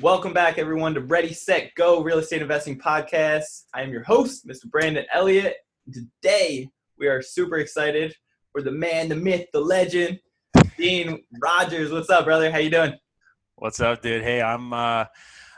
Welcome back, everyone, to Ready, Set, Go Real Estate Investing Podcast. I am your host, Mr. Brandon Elliott. Today, we are super excited for the man, the myth, the legend, Dean Rogers. What's up, brother? How you doing? What's up, dude? Hey, I'm uh,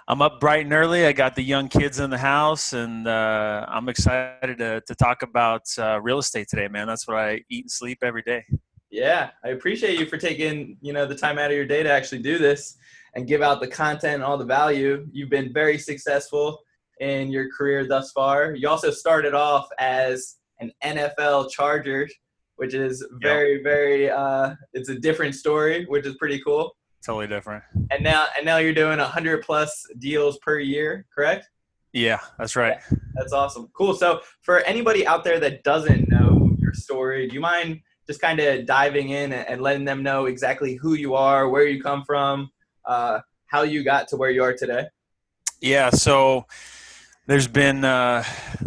I'm up bright and early. I got the young kids in the house, and uh, I'm excited to, to talk about uh, real estate today, man. That's what I eat and sleep every day. Yeah, I appreciate you for taking you know the time out of your day to actually do this and give out the content and all the value. You've been very successful in your career thus far. You also started off as an NFL Charger, which is very, yep. very, uh, it's a different story, which is pretty cool. Totally different. And now, and now you're doing a hundred plus deals per year, correct? Yeah, that's right. Yeah, that's awesome. Cool. So for anybody out there that doesn't know your story, do you mind just kind of diving in and letting them know exactly who you are, where you come from, uh, how you got to where you are today? Yeah, so there's been uh,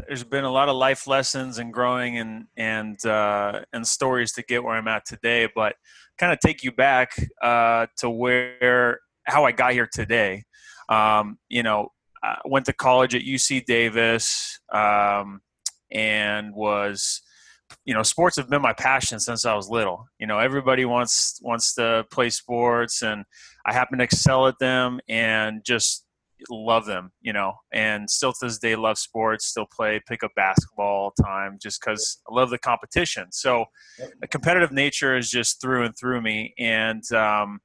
there's been a lot of life lessons and growing and and uh, and stories to get where I'm at today, but kind of take you back uh, to where how I got here today. Um, you know, I went to college at UC Davis um, and was you know sports have been my passion since i was little you know everybody wants wants to play sports and i happen to excel at them and just love them you know and still to this day love sports still play pick up basketball all the time just because i love the competition so the competitive nature is just through and through me and um,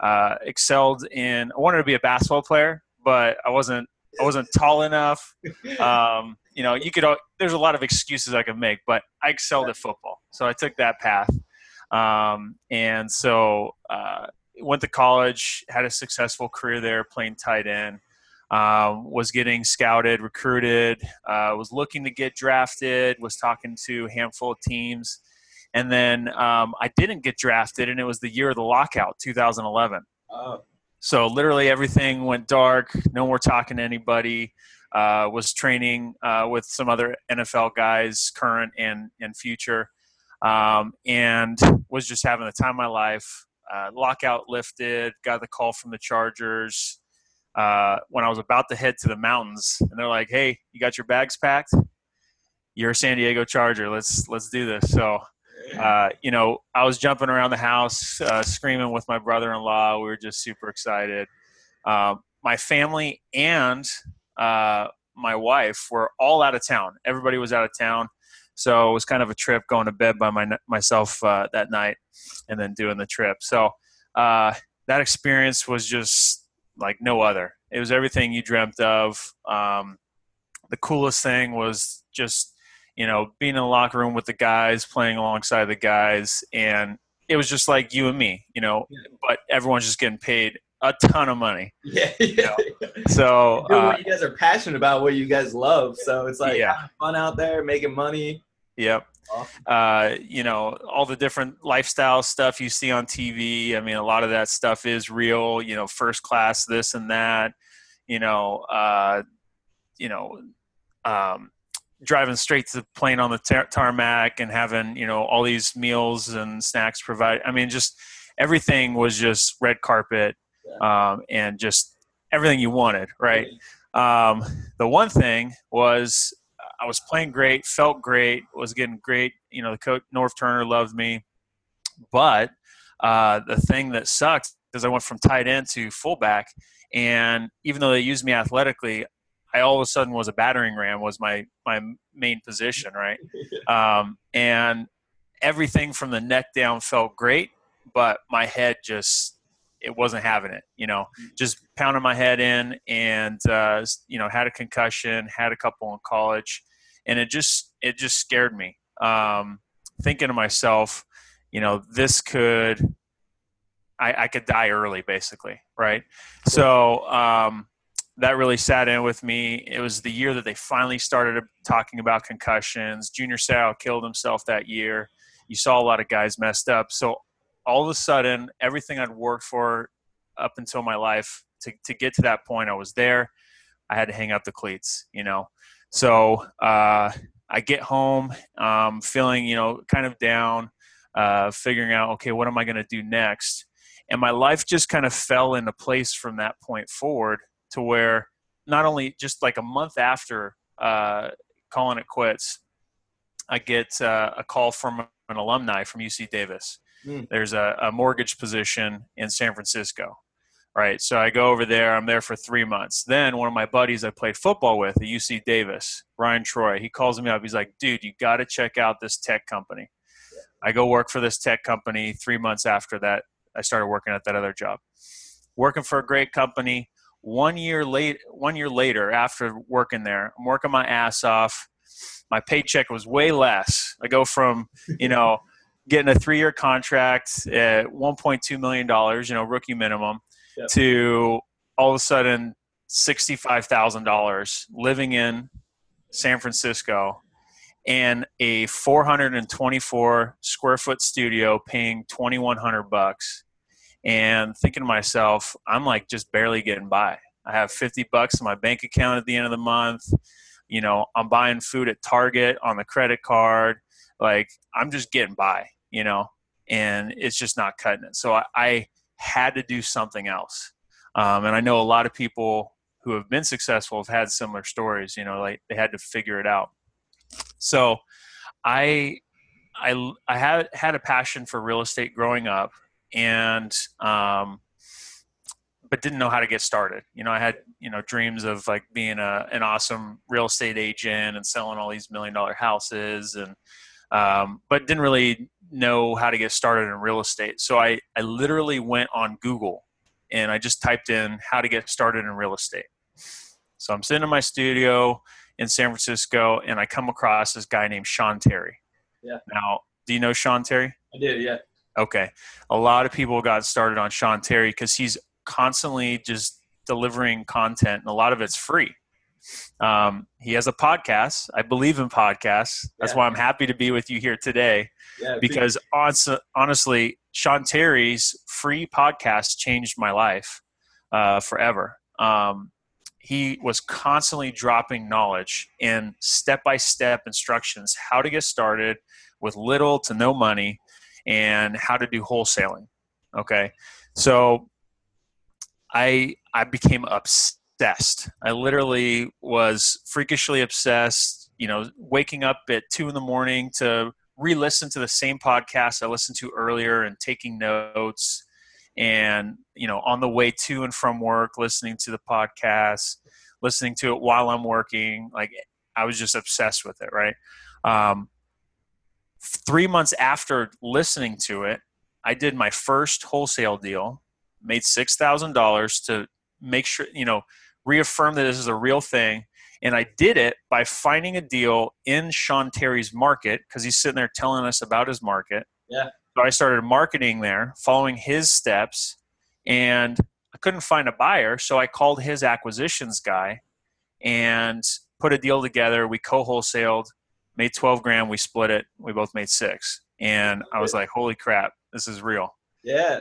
uh, excelled in i wanted to be a basketball player but i wasn't i wasn't tall enough um, you know, you could. There's a lot of excuses I could make, but I excelled at football, so I took that path. Um, and so uh, went to college, had a successful career there, playing tight end. Um, was getting scouted, recruited, uh, was looking to get drafted, was talking to a handful of teams, and then um, I didn't get drafted, and it was the year of the lockout, 2011. Oh. So literally everything went dark. No more talking to anybody. Uh, was training uh, with some other NFL guys, current and and future, um, and was just having the time of my life. Uh, lockout lifted. Got the call from the Chargers uh, when I was about to head to the mountains, and they're like, "Hey, you got your bags packed? You're a San Diego Charger. Let's let's do this." So. Uh, you know, I was jumping around the house, uh, screaming with my brother-in-law. We were just super excited. Um, my family and uh, my wife were all out of town. Everybody was out of town. So it was kind of a trip going to bed by my, myself uh, that night and then doing the trip. So uh, that experience was just like no other. It was everything you dreamt of. Um, the coolest thing was just, you know, being in the locker room with the guys, playing alongside the guys. And it was just like you and me, you know, but everyone's just getting paid a ton of money. Yeah. You know? So uh, you guys are passionate about, what you guys love. So it's like yeah. fun out there, making money. Yep. Uh, you know, all the different lifestyle stuff you see on TV. I mean, a lot of that stuff is real. You know, first class, this and that. You know, uh, you know, um, driving straight to the plane on the tar- tarmac and having you know all these meals and snacks provided. I mean, just everything was just red carpet um, and just everything you wanted, right? Um, the one thing was I was playing great, felt great, was getting great. You know, the coach Norv Turner loved me, but uh, the thing that sucked is I went from tight end to fullback, and even though they used me athletically, I all of a sudden was a battering ram was my my main position, right? Um, and everything from the neck down felt great, but my head just it wasn't having it. You know, mm. just pounding my head in, and uh, you know, had a concussion, had a couple in college, and it just it just scared me. Um, thinking to myself, you know, this could I, I could die early, basically, right? So um, that really sat in with me. It was the year that they finally started talking about concussions. Junior Seau killed himself that year. You saw a lot of guys messed up. So all of a sudden, everything I'd worked for up until my life to, to get to that point, I was there. I had to hang up the cleats, you know. So uh, I get home, um, feeling, you know, kind of down, uh, figuring out, okay, what am I going to do next? And my life just kind of fell into place from that point forward to where not only just like a month after uh, calling it quits, I get uh, a call from an alumni from UC Davis. Mm. There's a, a, mortgage position in San Francisco, right? So I go over there. I'm there for three months. Then one of my buddies I played football with at UC Davis, Ryan Troy, he calls me up. He's like, "Dude, you got to check out this tech company." I go work for this tech company. Three months after that, I started working at that other job. Working for a great company one year late one year later after working there i'm working my ass off my paycheck was way less i go from you know getting a three year contract at 1.2 million dollars you know rookie minimum yep. to all of a sudden $65000 living in san francisco and a 424 square foot studio paying 2100 bucks and thinking to myself, I'm like just barely getting by. I have 50 bucks in my bank account at the end of the month. You know, I'm buying food at Target on the credit card. Like, I'm just getting by, you know, and it's just not cutting it. So I, I had to do something else. Um, and I know a lot of people who have been successful have had similar stories, you know, like they had to figure it out. So I, I, I had, had a passion for real estate growing up and um, but didn't know how to get started. You know, I had you know dreams of like being a an awesome real estate agent and selling all these million dollar houses, and um, but didn't really know how to get started in real estate. So I I literally went on Google and I just typed in how to get started in real estate. So I'm sitting in my studio in San Francisco and I come across this guy named Sean Terry. Yeah. Now, do you know Sean Terry? I do, yeah. Okay. A lot of people got started on Sean Terry because he's constantly just delivering content, and a lot of it's free. Um, he has a podcast. I believe in podcasts. That's yeah. why I'm happy to be with you here today. Yeah, because honestly, Sean Terry's free podcast changed my life uh, forever. Um, he was constantly dropping knowledge and step by step instructions how to get started with little to no money and how to do wholesaling. Okay. So I I became obsessed. I literally was freakishly obsessed, you know, waking up at two in the morning to re-listen to the same podcast I listened to earlier and taking notes and you know on the way to and from work listening to the podcast listening to it while i'm working like i was just obsessed with it right? Um, three months after listening to it, I did my first wholesale deal, made six thousand dollars to make sure you know reaffirm that this is a real thing. And I did it by finding a deal in Sean Terry's market because he's sitting there telling us about his market. Yeah. So I started marketing there, following his steps, and I couldn't find a buyer. So I called his acquisitions guy and put a deal together. We co wholesaled made 12 grand. We split it. We both made six. And I was like, holy crap, this is real. Yeah.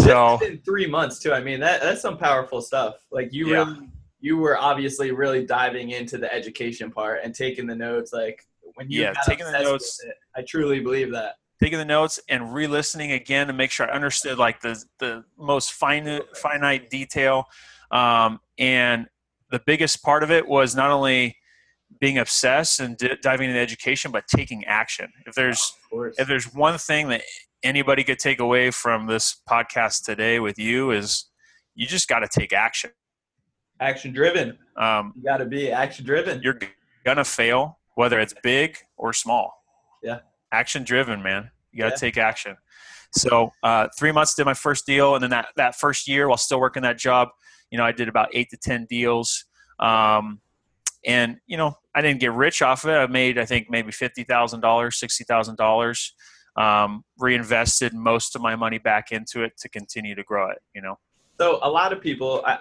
So in three months too. I mean, that, that's some powerful stuff. Like you yeah. really, you were obviously really diving into the education part and taking the notes. Like when you yeah, taking the notes, it, I truly believe that taking the notes and re-listening again to make sure I understood like the the most finite finite detail. Um, and the biggest part of it was not only being obsessed and d- diving into education, but taking action. If there's if there's one thing that anybody could take away from this podcast today with you is you just got to take action. Action driven. Um, you got to be action driven. You're gonna fail, whether it's big or small. Yeah. Action driven, man. You got to yeah. take action. So uh, three months did my first deal, and then that that first year, while still working that job, you know, I did about eight to ten deals. Um, and you know i didn't get rich off of it i made i think maybe $50000 $60000 um, reinvested most of my money back into it to continue to grow it you know so a lot of people I,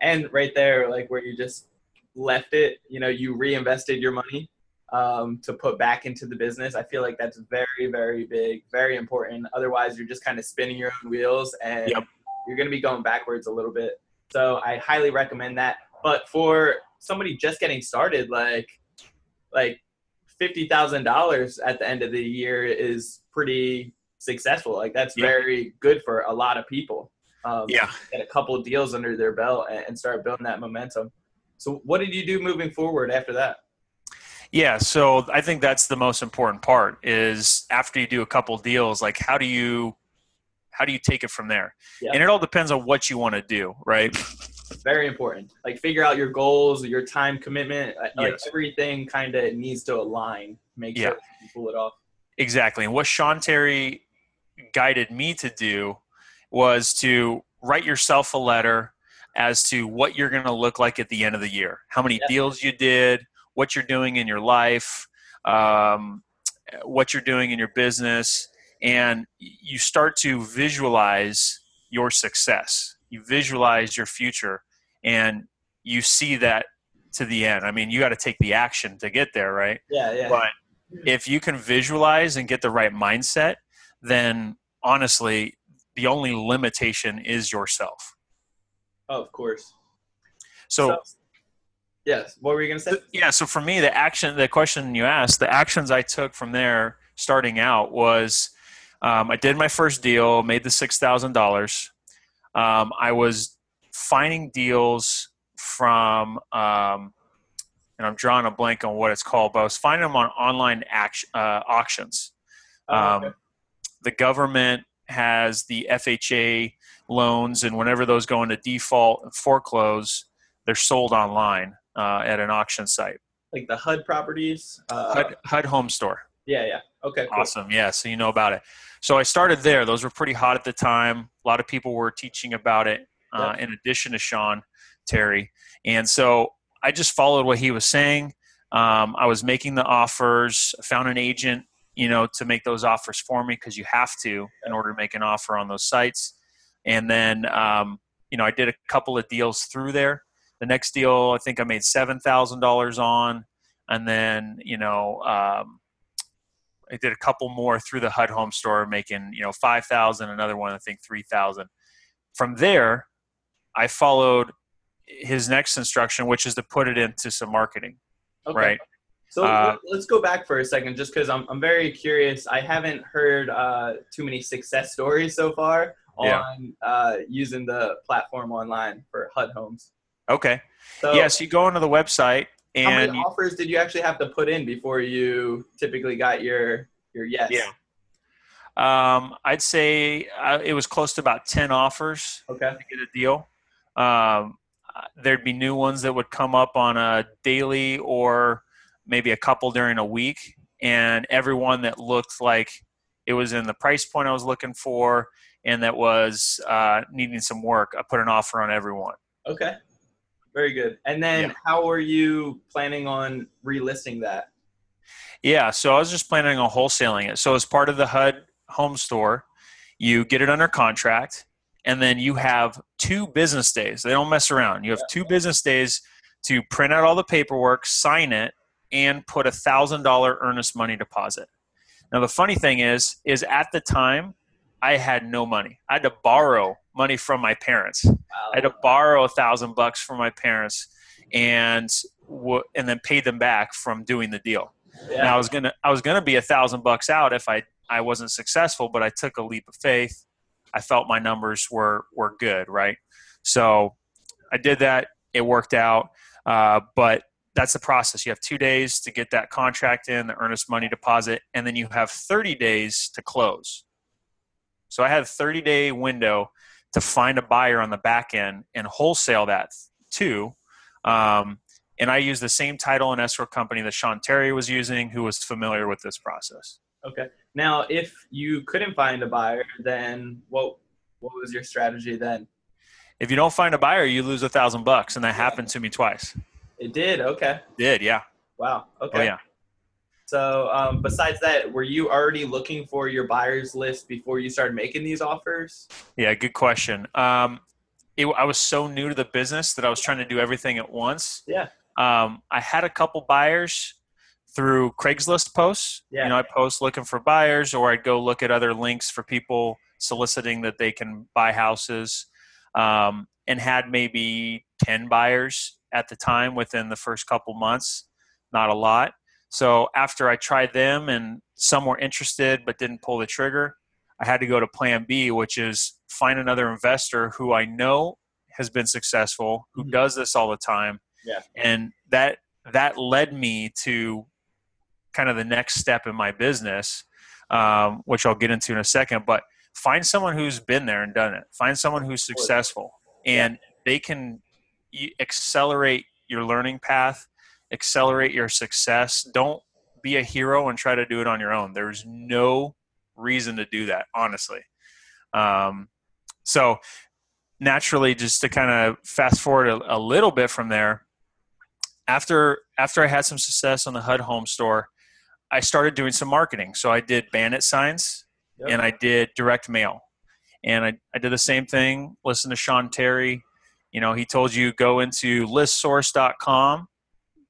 and right there, like where you just left it, you know, you reinvested your money um, to put back into the business. I feel like that's very, very big, very important. Otherwise, you're just kind of spinning your own wheels and yep. you're going to be going backwards a little bit. So I highly recommend that. But for somebody just getting started, like, like fifty thousand dollars at the end of the year is pretty successful. Like that's yep. very good for a lot of people. Um, yeah, get a couple of deals under their belt and, and start building that momentum. So, what did you do moving forward after that? Yeah, so I think that's the most important part is after you do a couple deals, like how do you how do you take it from there? Yeah. And it all depends on what you want to do, right? Very important. Like figure out your goals, your time commitment, like yes. everything kind of needs to align. Make yeah. sure you pull it off. Exactly. And what Sean Terry guided me to do was to write yourself a letter as to what you're going to look like at the end of the year. How many deals you did, what you're doing in your life, um, what you're doing in your business, and you start to visualize your success. You visualize your future, and you see that to the end. I mean, you got to take the action to get there, right? Yeah, yeah. But if you can visualize and get the right mindset, then honestly, the only limitation is yourself. Oh, of course. So, so Yes. What were you going to say? Yeah. So for me, the action, the question you asked, the actions I took from there starting out was um, I did my first deal, made the $6,000. Um, I was finding deals from, um, and I'm drawing a blank on what it's called, but I was finding them on online action, uh, auctions. Oh, okay. Um, the government has the FHA loans, and whenever those go into default and foreclose, they're sold online uh, at an auction site. Like the HUD properties? Uh, HUD, HUD Home Store. Yeah, yeah. Okay. Cool. Awesome. Yeah. So you know about it. So I started there. Those were pretty hot at the time. A lot of people were teaching about it. Uh, yep. In addition to Sean Terry, and so I just followed what he was saying. Um, I was making the offers. Found an agent, you know, to make those offers for me because you have to in order to make an offer on those sites. And then, um, you know, I did a couple of deals through there. The next deal, I think I made seven thousand dollars on, and then you know um, I did a couple more through the HUD Home Store, making you know five thousand. Another one, I think three thousand. From there, I followed his next instruction, which is to put it into some marketing. Okay. Right. So uh, let's go back for a second, just because I'm I'm very curious. I haven't heard uh, too many success stories so far on yeah. uh, using the platform online for HUD homes. Okay. So, yes, you go onto the website and how many offers did you actually have to put in before you typically got your your yes? Yeah. Um, I'd say uh, it was close to about ten offers okay. to get a deal. Um, there'd be new ones that would come up on a daily or maybe a couple during a week, and everyone that looked like it was in the price point I was looking for and that was uh, needing some work, I put an offer on everyone. Okay. Very good. And then yeah. how are you planning on relisting that? Yeah, so I was just planning on wholesaling it. So as part of the HUD home store, you get it under contract and then you have two business days. They don't mess around. You have two business days to print out all the paperwork, sign it, and put a thousand dollar earnest money deposit. Now the funny thing is, is at the time I had no money. I had to borrow money from my parents. Wow. I had to borrow a thousand bucks from my parents, and w- and then pay them back from doing the deal. Yeah. And I was gonna I was gonna be a thousand bucks out if I I wasn't successful, but I took a leap of faith. I felt my numbers were were good, right? So I did that. It worked out, uh, but that's the process. You have two days to get that contract in, the earnest money deposit, and then you have 30 days to close. So I had a 30 day window to find a buyer on the back end and wholesale that too. Um, and I used the same title and escrow company that Sean Terry was using, who was familiar with this process. Okay. Now, if you couldn't find a buyer, then what what was your strategy then? If you don't find a buyer, you lose a thousand bucks, and that happened to me twice. It did. Okay. It did yeah. Wow. Okay. Oh, yeah. So, um, besides that, were you already looking for your buyers list before you started making these offers? Yeah, good question. Um, it, I was so new to the business that I was trying to do everything at once. Yeah. Um, I had a couple buyers through Craigslist posts. Yeah. You know, I post looking for buyers, or I'd go look at other links for people soliciting that they can buy houses, um, and had maybe ten buyers at the time within the first couple months. Not a lot. So after I tried them and some were interested but didn't pull the trigger, I had to go to plan B, which is find another investor who I know has been successful, who Mhm. does this all the time. Yeah. And that that led me to kind of the next step in my business, um, which I'll get into in a second. But find someone who's been there and done it. Find someone who's successful, and they can accelerate your learning path, accelerate your success. Don't be a hero and try to do it on your own. There's no reason to do that, honestly. Um, so naturally, just to kind of fast forward a, a little bit from there, after after I had some success on the HUD home store, I started doing some marketing. So I did bandit signs Yep. and I did direct mail. And I, I did the same thing, listen to Sean Terry. You know, he told you go into listsource.com,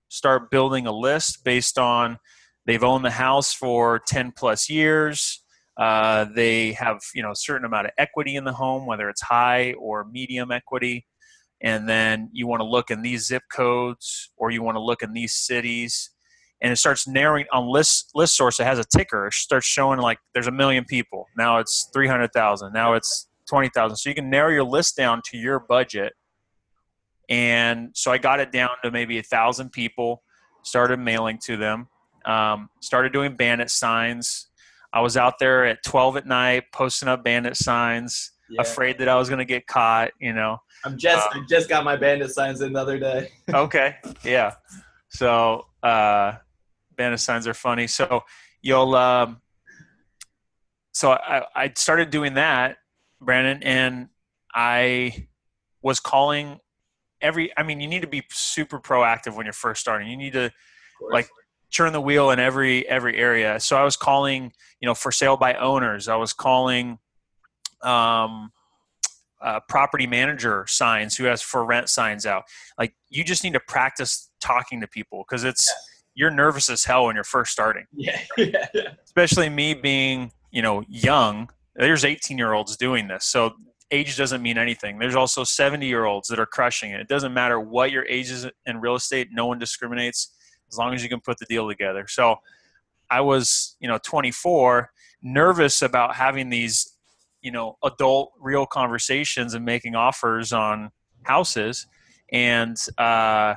start building a list based on they've owned the house for 10 plus years. Uh, they have, you know, a certain amount of equity in the home, whether it's high or medium equity. And then you want to look in these zip codes or you want to look in these cities. And it starts narrowing on list list source it has a ticker. It starts showing like there's a million people. Now it's 300000 now it's 20000 so you can narrow your list down to your budget and so i got it down to maybe a thousand people started mailing to them um, started doing bandit signs i was out there at 12 at night posting up bandit signs Yeah. afraid that i was going to get caught you know I'm just Uh, I just got my bandit signs in the other day. okay yeah so uh bandit signs are funny so you'll um so i i started doing that brandon and i was calling every i mean you need to be super proactive when you're first starting. You need to like turn the wheel in every every area. So i was calling you know for sale by owners. I was calling um uh, property manager signs who has for rent signs out. Like you just need to practice talking to people because it's you're nervous as hell when you're first starting. Yeah, yeah, yeah. especially me being you know young. There's 18 year olds doing this. So age doesn't mean anything. There's also 70 year olds that are crushing it. It doesn't matter what your age is in real estate no one discriminates as long as you can put the deal together. So i was you know 24 nervous about having these you know adult real conversations and making offers on houses. And uh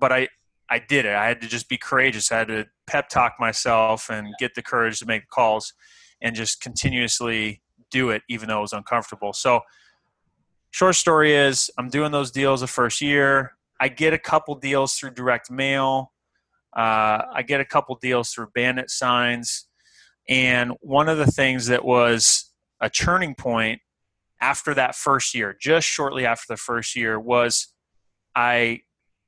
but i i did it. I had to just be courageous. I had to pep talk myself and get the courage to make calls and just continuously do it even though it was uncomfortable. So short story is i'm doing those deals the first year. I get a couple deals through direct mail. Uh, i get a couple deals through bandit signs. And one of the things that was a turning point after that first year just shortly after the first year was i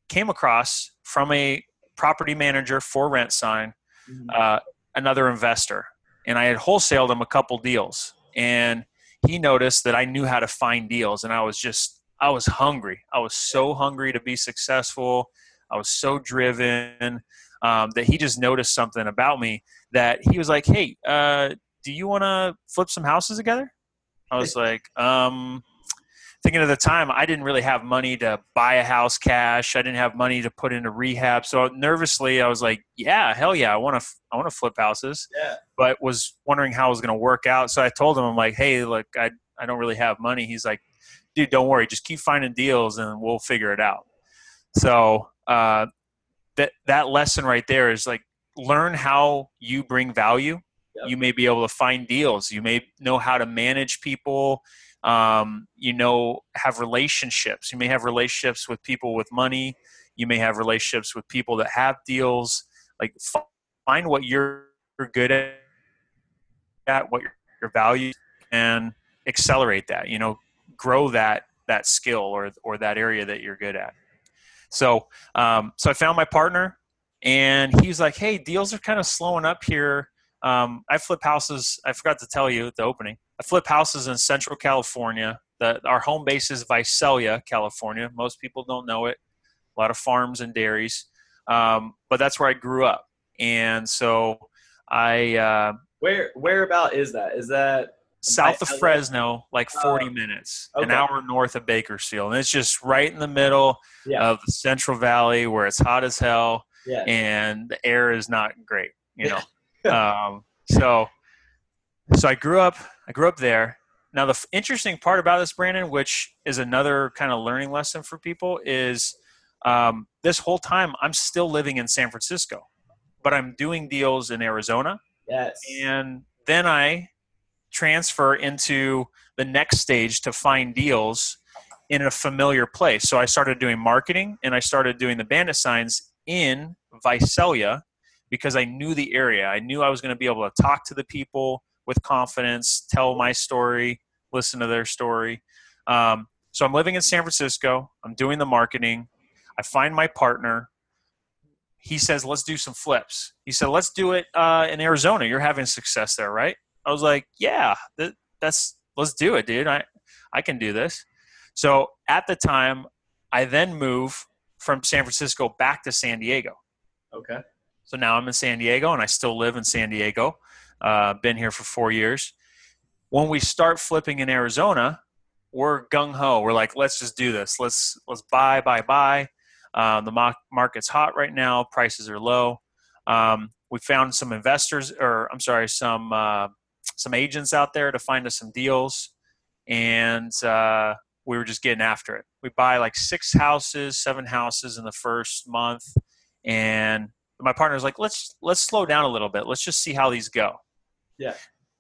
came across from a property manager for rent sign Mhm. uh, another investor. And i had wholesaled him a couple deals and he noticed that i knew how to find deals and i was just i was hungry. I was so hungry to be successful. I was so driven um, that he just noticed something about me that he was like hey uh, do you want to flip some houses together? I was like um, thinking at the time i didn't really have money to buy a house cash. I didn't have money to put into rehab. So nervously i was like yeah hell yeah i want to i want to flip houses. Yeah. but was wondering how it was going to work out. So i told him i'm like hey look i i don't really have money. He's like dude don't worry just keep finding deals and we'll figure it out. So uh that that lesson right there is like learn how you bring value. Yep. you may be able to find deals. You may know how to manage people um, you know have relationships. You may have relationships with people with money. You may have relationships with people that have deals. Like find what you're good at at what your, values and accelerate that you know grow that that skill or or that area that you're good at. So um, so i found my partner and he was like hey deals are kind of slowing up here um, i flip houses i forgot to tell you at the opening i flip houses in central california The, our home base is Visalia, California. Most people don't know it. A lot of farms and dairies, um, but that's where I grew up. And so I uh, where where about is that? Is that south of Fresno, like 40 uh, minutes, okay. an hour north of Bakersfield, and it's just right in the middle yeah. of the Central Valley where it's hot as hell, yeah. and the air is not great. You know, um, so so I grew up. I grew up there. Now the f- interesting part about this, Brandon, which is another kind of learning lesson for people, is um, this whole time I'm still living in San Francisco, but I'm doing deals in Arizona. Yes. And then I transfer into the next stage to find deals in a familiar place. So I started doing marketing and I started doing the bandit signs in Visalia because I knew the area. I knew I was going to be able to talk to the people with confidence, tell my story, listen to their story. Um, so I'm living in San Francisco. I'm doing the marketing. I find my partner. He says, let's do some flips. He said, let's do it uh, in Arizona. You're having success there, right? I was like, yeah, that, that's, let's do it, dude. I, I can do this. So at the time, I then move from San Francisco back to San Diego. Okay. So now I'm in San Diego and I still live in San Diego. Uh, been here for four years. When we start flipping in Arizona, we're gung ho. We're like, let's just do this. Let's let's buy, buy, buy. Um, the market's hot right now. Prices are low. Um, we found some investors, or I'm sorry, some uh, some agents out there to find us some deals, and uh, we were just getting after it. We buy like six houses, seven houses in the first month, and my partner's like, let's let's slow down a little bit. Let's just see how these go. Yeah.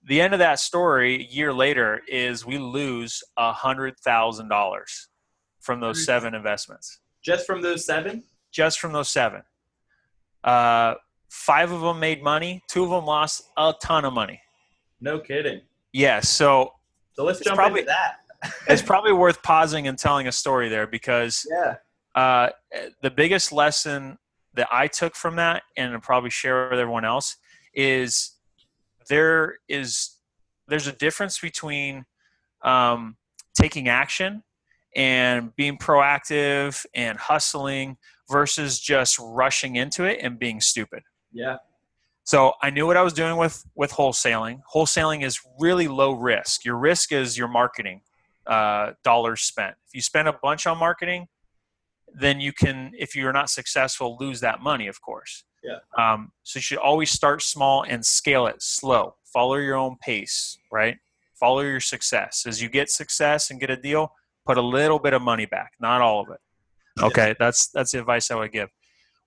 The end of that story, a year later, is we lose a hundred thousand dollars from those seven investments. Just from those seven? Just from those seven. Uh, five of them made money. Two of them lost a ton of money. No kidding. Yeah. So. So let's jump probably, into that. it's probably worth pausing and telling a story there because yeah. Uh, the biggest lesson that I took from that, and I'll probably share with everyone else, is there is there's a difference between um, taking action and being proactive and hustling versus just rushing into it and being stupid. Yeah. So I knew what I was doing with with wholesaling. Wholesaling is really low risk. Your risk is your marketing uh, dollars spent. If you spend a bunch on marketing, then you can, if you're not successful, lose that money, of course. Yeah. Um, so you should always start small and scale it slow. Follow your own pace, right? Follow your success. As you get success and get a deal, put a little bit of money back, not all of it. Okay, that's that's the advice I would give.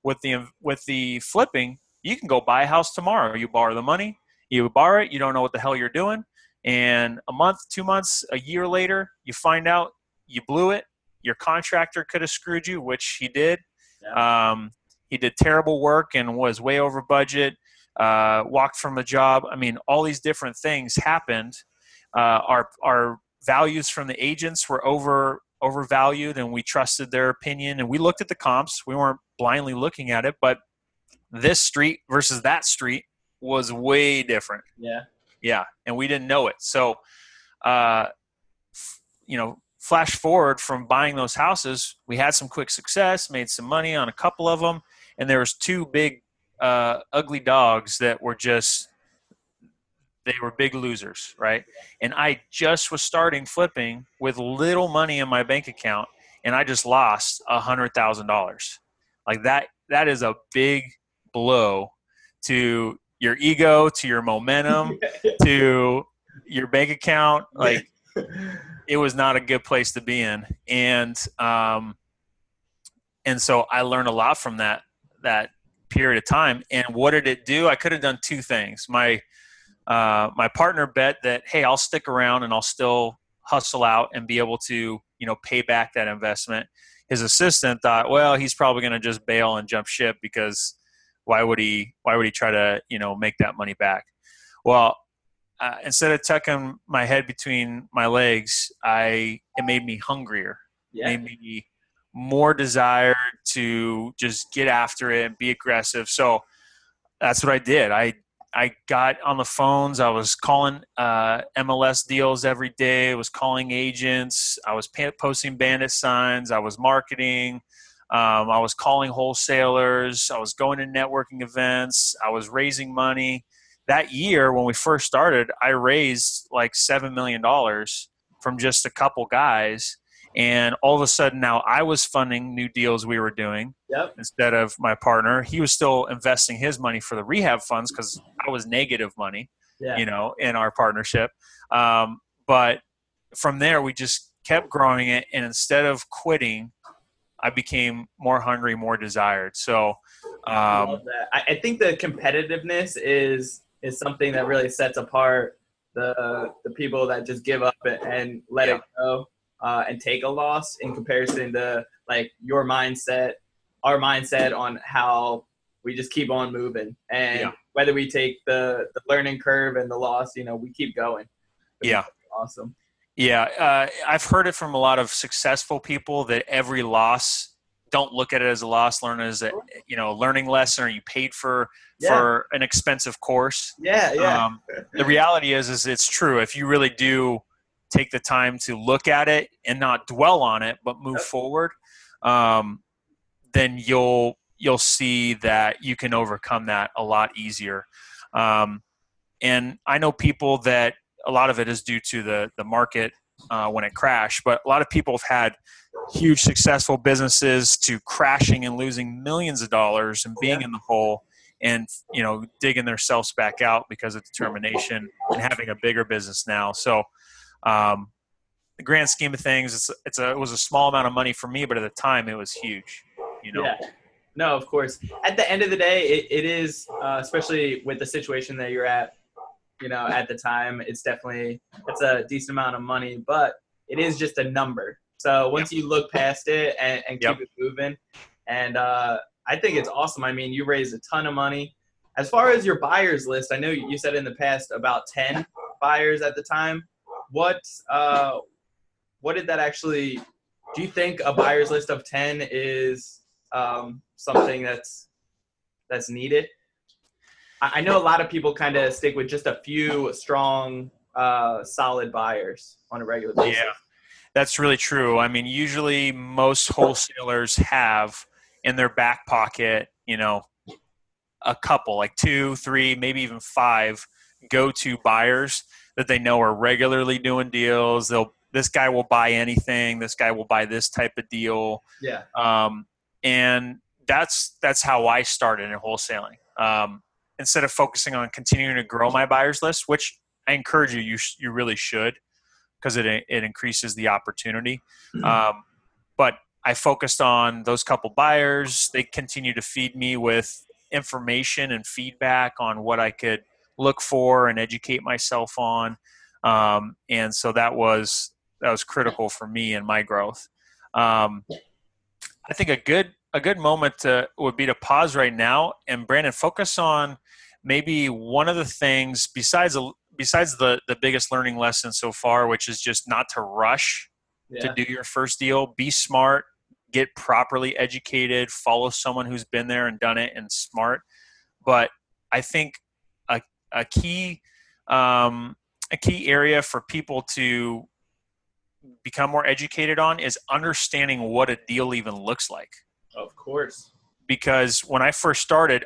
With the with the flipping, you can go buy a house tomorrow. You borrow the money, you borrow it, you don't know what the hell you're doing, and a month, two months, a year later, you find out you blew it. Your contractor could have screwed you, which he did. Yeah. Um, he did terrible work and was way over budget. Uh, walked from a job. I mean, all these different things happened. Uh, our our values from the agents were over overvalued, and we trusted their opinion. And we looked at the comps. We weren't blindly looking at it, but this street versus that street was way different. Yeah, yeah, and we didn't know it. So, uh, you know, flash forward from buying those houses, we had some quick success, made some money on a couple of them, and there was two big uh, ugly dogs that were just they were big losers, right? And I just was starting flipping with little money in my bank account, and I just lost a hundred thousand dollars. Like that, that is a big blow to your ego, to your momentum, to your bank account. Like it was not a good place to be in, and um, and so I learned a lot from that that period of time. And what did it do? I could have done two things. My uh, my partner bet that hey, I'll stick around and I'll still hustle out and be able to you know pay back that investment. His assistant thought, well, he's probably going to just bail and jump ship because why would he why would he try to you know make that money back? Well, uh, instead of tucking my head between my legs, I it made me hungrier. Yeah. It made me more desire to just get after it and be aggressive. So that's what I did. I I got on the phones. I was calling uh, MLS deals every day. I was calling agents. I was posting bandit signs. I was marketing. Um, I was calling wholesalers. I was going to networking events. I was raising money. That year, when we first started, I raised like $7 million from just a couple guys and all of a sudden now I was funding new deals we were doing yep. instead of my partner. He was still investing his money for the rehab funds because I was negative money, yeah. you know, in our partnership. Um, but from there, we just kept growing it, and instead of quitting, I became more hungry, more desired. So, um, I, I think the competitiveness is is something that really sets apart the the people that just give up and let yeah. it go uh, and take a loss in comparison to like your mindset, our mindset on how we just keep on moving and yeah. whether we take the the learning curve and the loss, you know, we keep going. yeah, awesome. Yeah, uh, I've heard it from a lot of successful people that every loss don't look at it as a loss, learn as a you know learning lesson, or you paid for yeah. for an expensive course. Yeah, yeah. Um, the reality is, is it's true. If you really do take the time to look at it and not dwell on it but move forward um, then you'll you'll see that you can overcome that a lot easier um, and i know people that a lot of it is due to the the market uh, when it crashed but a lot of people have had huge successful businesses to crashing and losing millions of dollars and being yeah. in the hole and you know digging themselves back out because of determination and having a bigger business now so um, the grand scheme of things, it's it's a it was a small amount of money for me, but at the time it was huge. You know. Yeah. No, of course. At the end of the day, it, it is, uh, especially with the situation that you're at, you know, at the time, it's definitely it's a decent amount of money, but it is just a number. So once yep. you look past it and, and keep yep. it moving, and uh, I think it's awesome. I mean, you raised a ton of money. As far as your buyers list, I know you said in the past about ten buyers at the time what uh, what did that actually? Do you think a buyer's list of ten is um, something that's that's needed? I, I know a lot of people kind of stick with just a few strong, uh, solid buyers on a regular basis. Yeah, that's really true. I mean, usually most wholesalers have in their back pocket, you know, a couple, like two, three, maybe even five go-to buyers that they know are regularly doing deals. They'll this guy will buy anything. This guy will buy this type of deal. Yeah. Um, and that's that's how I started in wholesaling. Um, instead of focusing on continuing to grow my buyers list, which I encourage you, you sh- you really should, because it it increases the opportunity. Mm-hmm. Um, but I focused on those couple buyers. They continue to feed me with information and feedback on what I could look for and educate myself on. Um, and so that was that was critical for me and my growth. Um, I think a good a good moment to, would be to pause right now and Brandon focus on maybe one of the things besides besides the the biggest learning lesson so far, which is just not to rush yeah. to do your first deal. Be smart, get properly educated, follow someone who's been there and done it and smart. But I think a key um, a key area for people to become more educated on is understanding what a deal even looks like. Of course. Because when I first started,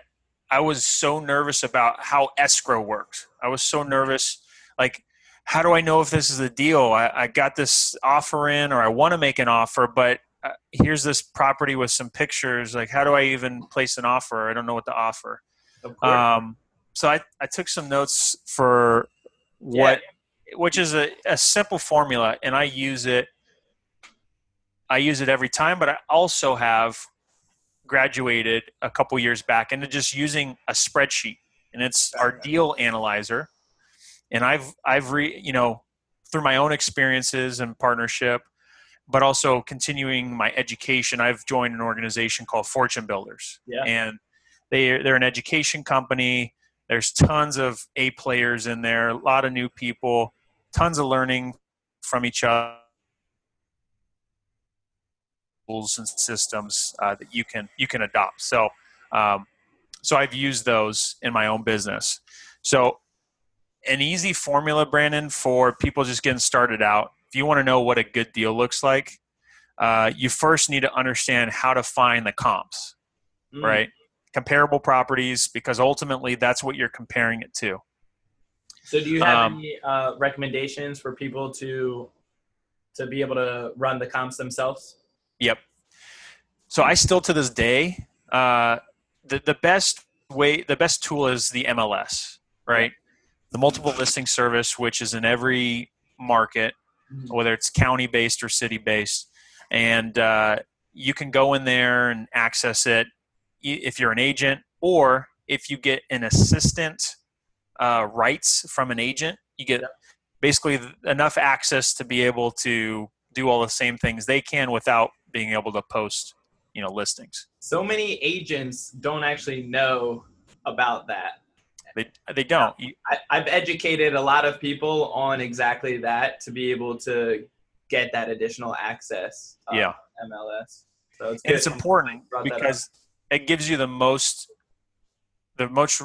I was so nervous about how escrow works. I was so nervous, like, how do I know if this is a deal? I, I got this offer in, or I want to make an offer, but uh, here's this property with some pictures. Like, how do I even place an offer? I don't know what to offer. Um, so I, I took some notes for what yeah. which is a, a simple formula and I use it I use it every time, but I also have graduated a couple years back into just using a spreadsheet and it's our deal analyzer. And I've I've re you know through my own experiences and partnership, but also continuing my education, I've joined an organization called Fortune Builders. Yeah. And they they're an education company there's tons of A players in there, a lot of new people, tons of learning from each other tools and systems uh, that you can you can adopt. So um, so I've used those in my own business. So, an easy formula, Brandon, for people just getting started out. If you want to know what a good deal looks like, uh, you first need to understand how to find the comps, mm. right? Comparable properties, because ultimately that's what you're comparing it to. So, do you have um, any uh, recommendations for people to to be able to run the comps themselves? Yep. So, I still to this day, uh, the the best way, the best tool is the MLS, right? The multiple listing service, which is in every market, mm-hmm. whether it's county based or city based, and uh, you can go in there and access it if you're an agent or if you get an assistant uh, rights from an agent, you get basically enough access to be able to do all the same things they can without being able to post you know listings. So many agents don't actually know about that. They, they don't. I, i've educated a lot of people on exactly that to be able to get that additional access yeah. Mls so it's, it's important because it gives you the most the most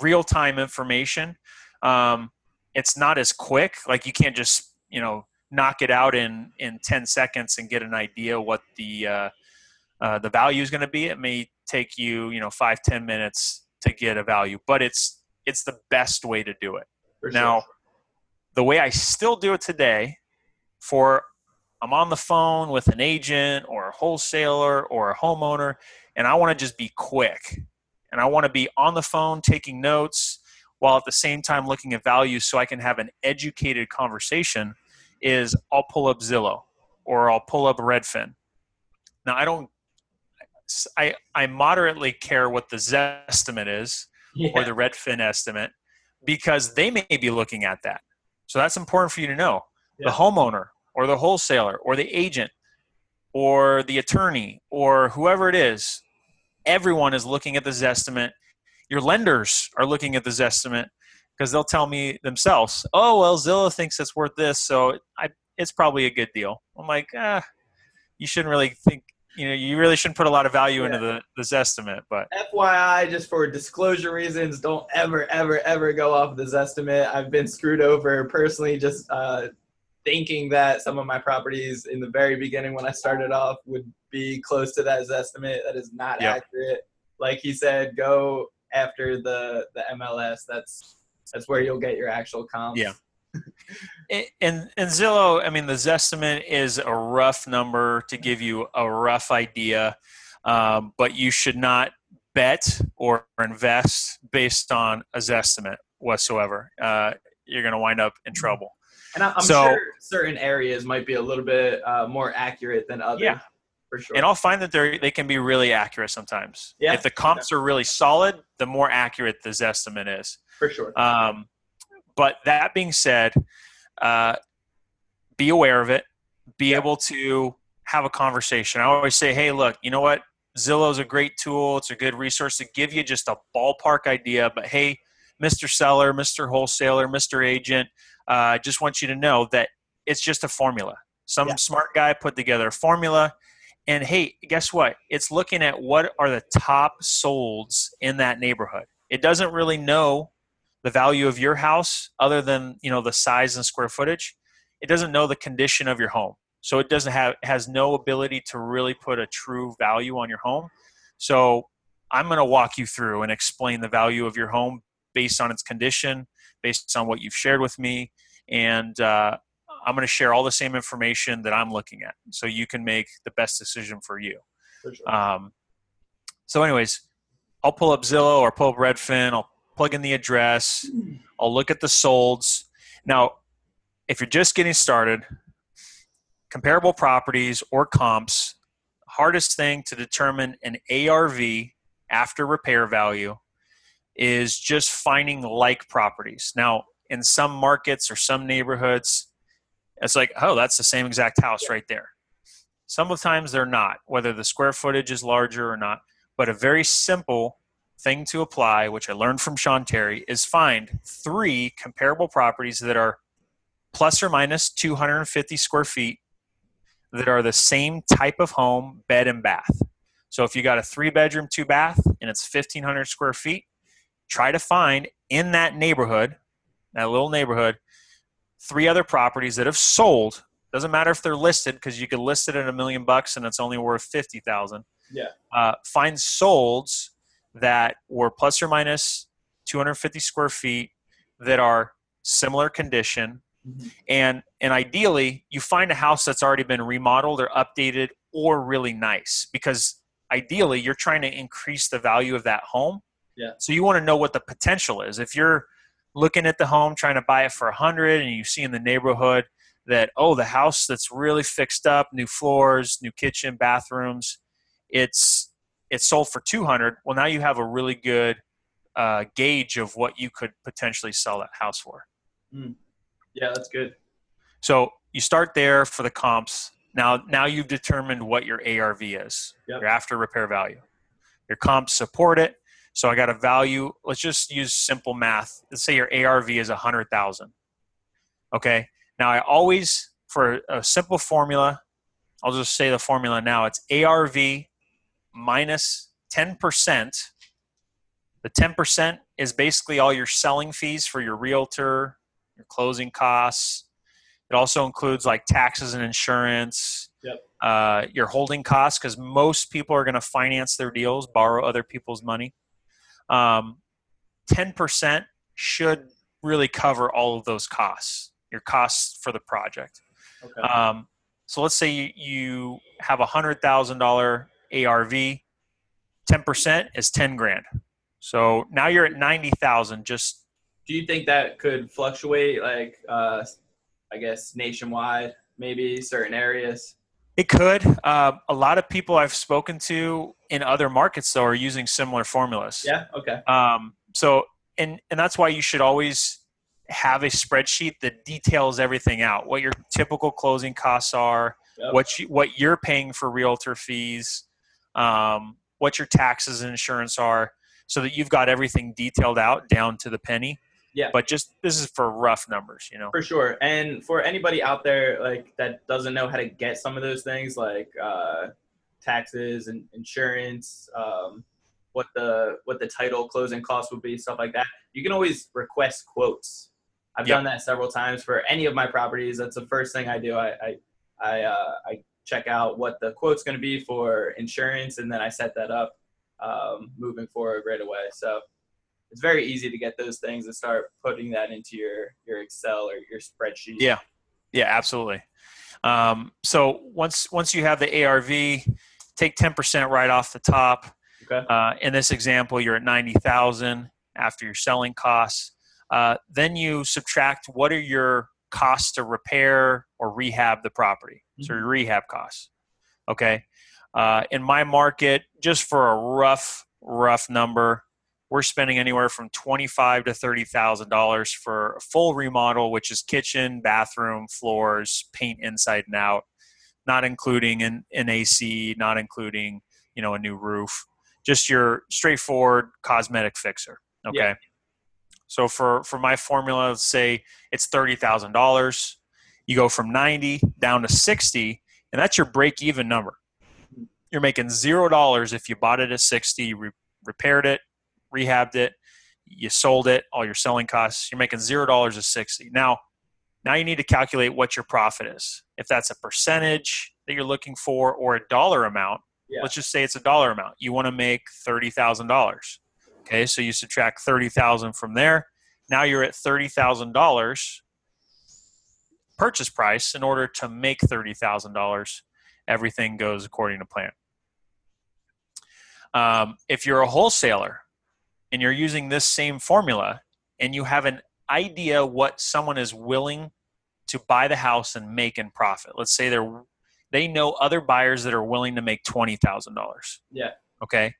real time information. Um, it's not as quick. Like you can't just you know knock it out in in 10 seconds and get an idea what the uh, uh, the value is going to be. It may take you, you know, five ten minutes to get a value, but it's it's the best way to do it. For now, sure. the way I still do it today, for I'm on the phone with an agent or a wholesaler or a homeowner, and I want to just be quick, and I want to be on the phone taking notes while at the same time looking at values so I can have an educated conversation. Is I'll pull up Zillow or I'll pull up Redfin. Now I don't I, I moderately care what the Zestimate is yeah. or the Redfin estimate because they may be looking at that. So that's important for you to know. Yeah. The homeowner or the wholesaler or the agent or the attorney or whoever it is, everyone is looking at the Zestimate. Your lenders are looking at the Zestimate because they'll tell me themselves, oh, well, Zillow thinks it's worth this, so I, it's probably a good deal. I'm like, ah, you shouldn't really think you know you really shouldn't put a lot of value yeah. into the Zestimate but fyi just for disclosure reasons don't ever ever ever go off Zestimate i've been screwed over personally just uh, thinking that some of my properties in the very beginning when i started off would be close to that estimate that is not yep. accurate like he said go after the the mls that's that's where you'll get your actual comps yeah and and Zillow, I mean, the Zestimate is a rough number to give you a rough idea, um, but you should not bet or invest based on a Zestimate whatsoever. Uh, you're going to wind up in trouble. And I'm so, sure certain areas might be a little bit uh, more accurate than others. Yeah. For sure. And I'll find that they they can be really accurate sometimes. Yeah. If the comps yeah. are really solid, the more accurate the Zestimate is. For sure. Um, but that being said, uh, be aware of it. Be yeah. able to have a conversation. I always say, hey, look, you know what? Zillow is a great tool. It's a good resource to give you just a ballpark idea. But hey, Mr. Seller, Mr. Wholesaler, Mr. Agent, I uh, just want you to know that it's just a formula. Some yeah. smart guy put together a formula. And hey, guess what? It's looking at what are the top solds in that neighborhood. It doesn't really know the value of your house other than you know the size and square footage it doesn't know the condition of your home. So it doesn't have has no ability to really put a true value on your home. So i'm going to walk you through and explain the value of your home based on its condition based on what you've shared with me and uh, i'm going to share all the same information that i'm looking at so you can make the best decision for you. For sure. um, so anyways i'll pull up zillow or pull up redfin i'll plug in the address. I'll look at the solds. Now, if you're just getting started, comparable properties or comps, hardest thing to determine an ARV after repair value is just finding like properties. Now, in some markets or some neighborhoods, it's like, oh, that's the same exact house right there. Some of the times they're not, whether the square footage is larger or not. But a very simple thing to apply, which I learned from Sean Terry, is find three comparable properties that are plus or minus 250 square feet that are the same type of home, bed and bath. So if you got a three bedroom, two bath, and it's 1,500 square feet, try to find in that neighborhood, that little neighborhood, three other properties that have sold. Doesn't matter if they're listed because you could list it at a million bucks and it's only worth fifty thousand. Yeah. Uh, find solds that were plus or minus 250 square feet that are similar condition Mhm. and and ideally you find a house that's already been remodeled or updated or really nice because ideally you're trying to increase the value of that home Yeah. so you want to know what the potential is if you're looking at the home trying to buy it for 100 and you see in the neighborhood that oh the house that's really fixed up new floors new kitchen bathrooms it's it's sold for 200 well now you have a really good uh, gauge of what you could potentially sell that house for Yeah, that's good. so you start there for the comps. Now, now you've determined what your ARV is, Yep. your after repair value. Your comps support it. So I got a value. Let's just use simple math. Let's say your ARV is a hundred thousand. Okay. Now I always, for a simple formula, I'll just say the formula now. It's ARV minus ten percent. The ten percent is basically all your selling fees for your realtor, your closing costs. It also includes like taxes and insurance. Yep. Uh, your holding costs, because most people are going to finance their deals, borrow other people's money. Um, 10% should really cover all of those costs, your costs for the project. Okay. Um, so let's say you, you have a hundred thousand dollar ARV, ten percent is ten grand. So now you're at ninety thousand. Just Do you think that could fluctuate, like, uh, I guess, nationwide, maybe certain areas? it could. Uh, a lot of people I've spoken to in other markets though are using similar formulas. Yeah. Okay. Um, so and and that's why you should always have a spreadsheet that details everything out. What your typical closing costs are, Yep. what you what you're paying for realtor fees, um, what your taxes and insurance are, so that you've got everything detailed out down to the penny. Yeah. But just this is for rough numbers, you know. For sure. And for anybody out there like that doesn't know how to get some of those things like uh, taxes and insurance, um, what the what the title closing costs would be, stuff like that, you can always request quotes. I've Yep. done that several times for any of my properties. That's the first thing I do. I I I, uh, I check out what the quote's going to be for insurance, and then I set that up um, moving forward right away. So it's very easy to get those things and start putting that into your your Excel or your spreadsheet. Yeah. Yeah, absolutely. Um, so once once you have the ARV, take ten percent right off the top. Okay. Uh, in this example, you're at ninety thousand after your selling costs. Uh, then you subtract what are your costs to repair or rehab the property. So your rehab costs. Okay. Uh, in my market, just for a rough rough number, we're spending anywhere from twenty-five to thirty thousand dollars for a full remodel, which is kitchen, bathroom, floors, paint inside and out, not including an, an AC, not including you know a new roof, just your straightforward cosmetic fixer. Okay. Yeah. So for for my formula, let's say it's thirty thousand dollars. You go from ninety down to sixty, and that's your break-even number. You're making zero dollars if you bought it at sixty, you re- repaired it, rehabbed it, you sold it, all your selling costs. You're making zero dollars at sixty. Now, now you need to calculate what your profit is. If that's a percentage that you're looking for, or a dollar amount. Yeah. Let's just say it's a dollar amount. You want to make thirty thousand dollars. Okay, so you subtract thirty thousand from there. Now you're at thirty thousand dollars purchase price. In order to make thirty thousand dollars, everything goes according to plan. Um, if you're a wholesaler and you're using this same formula, and you have an idea what someone is willing to buy the house and make in profit, let's say they're they know other buyers that are willing to make twenty thousand dollars. Yeah. Okay.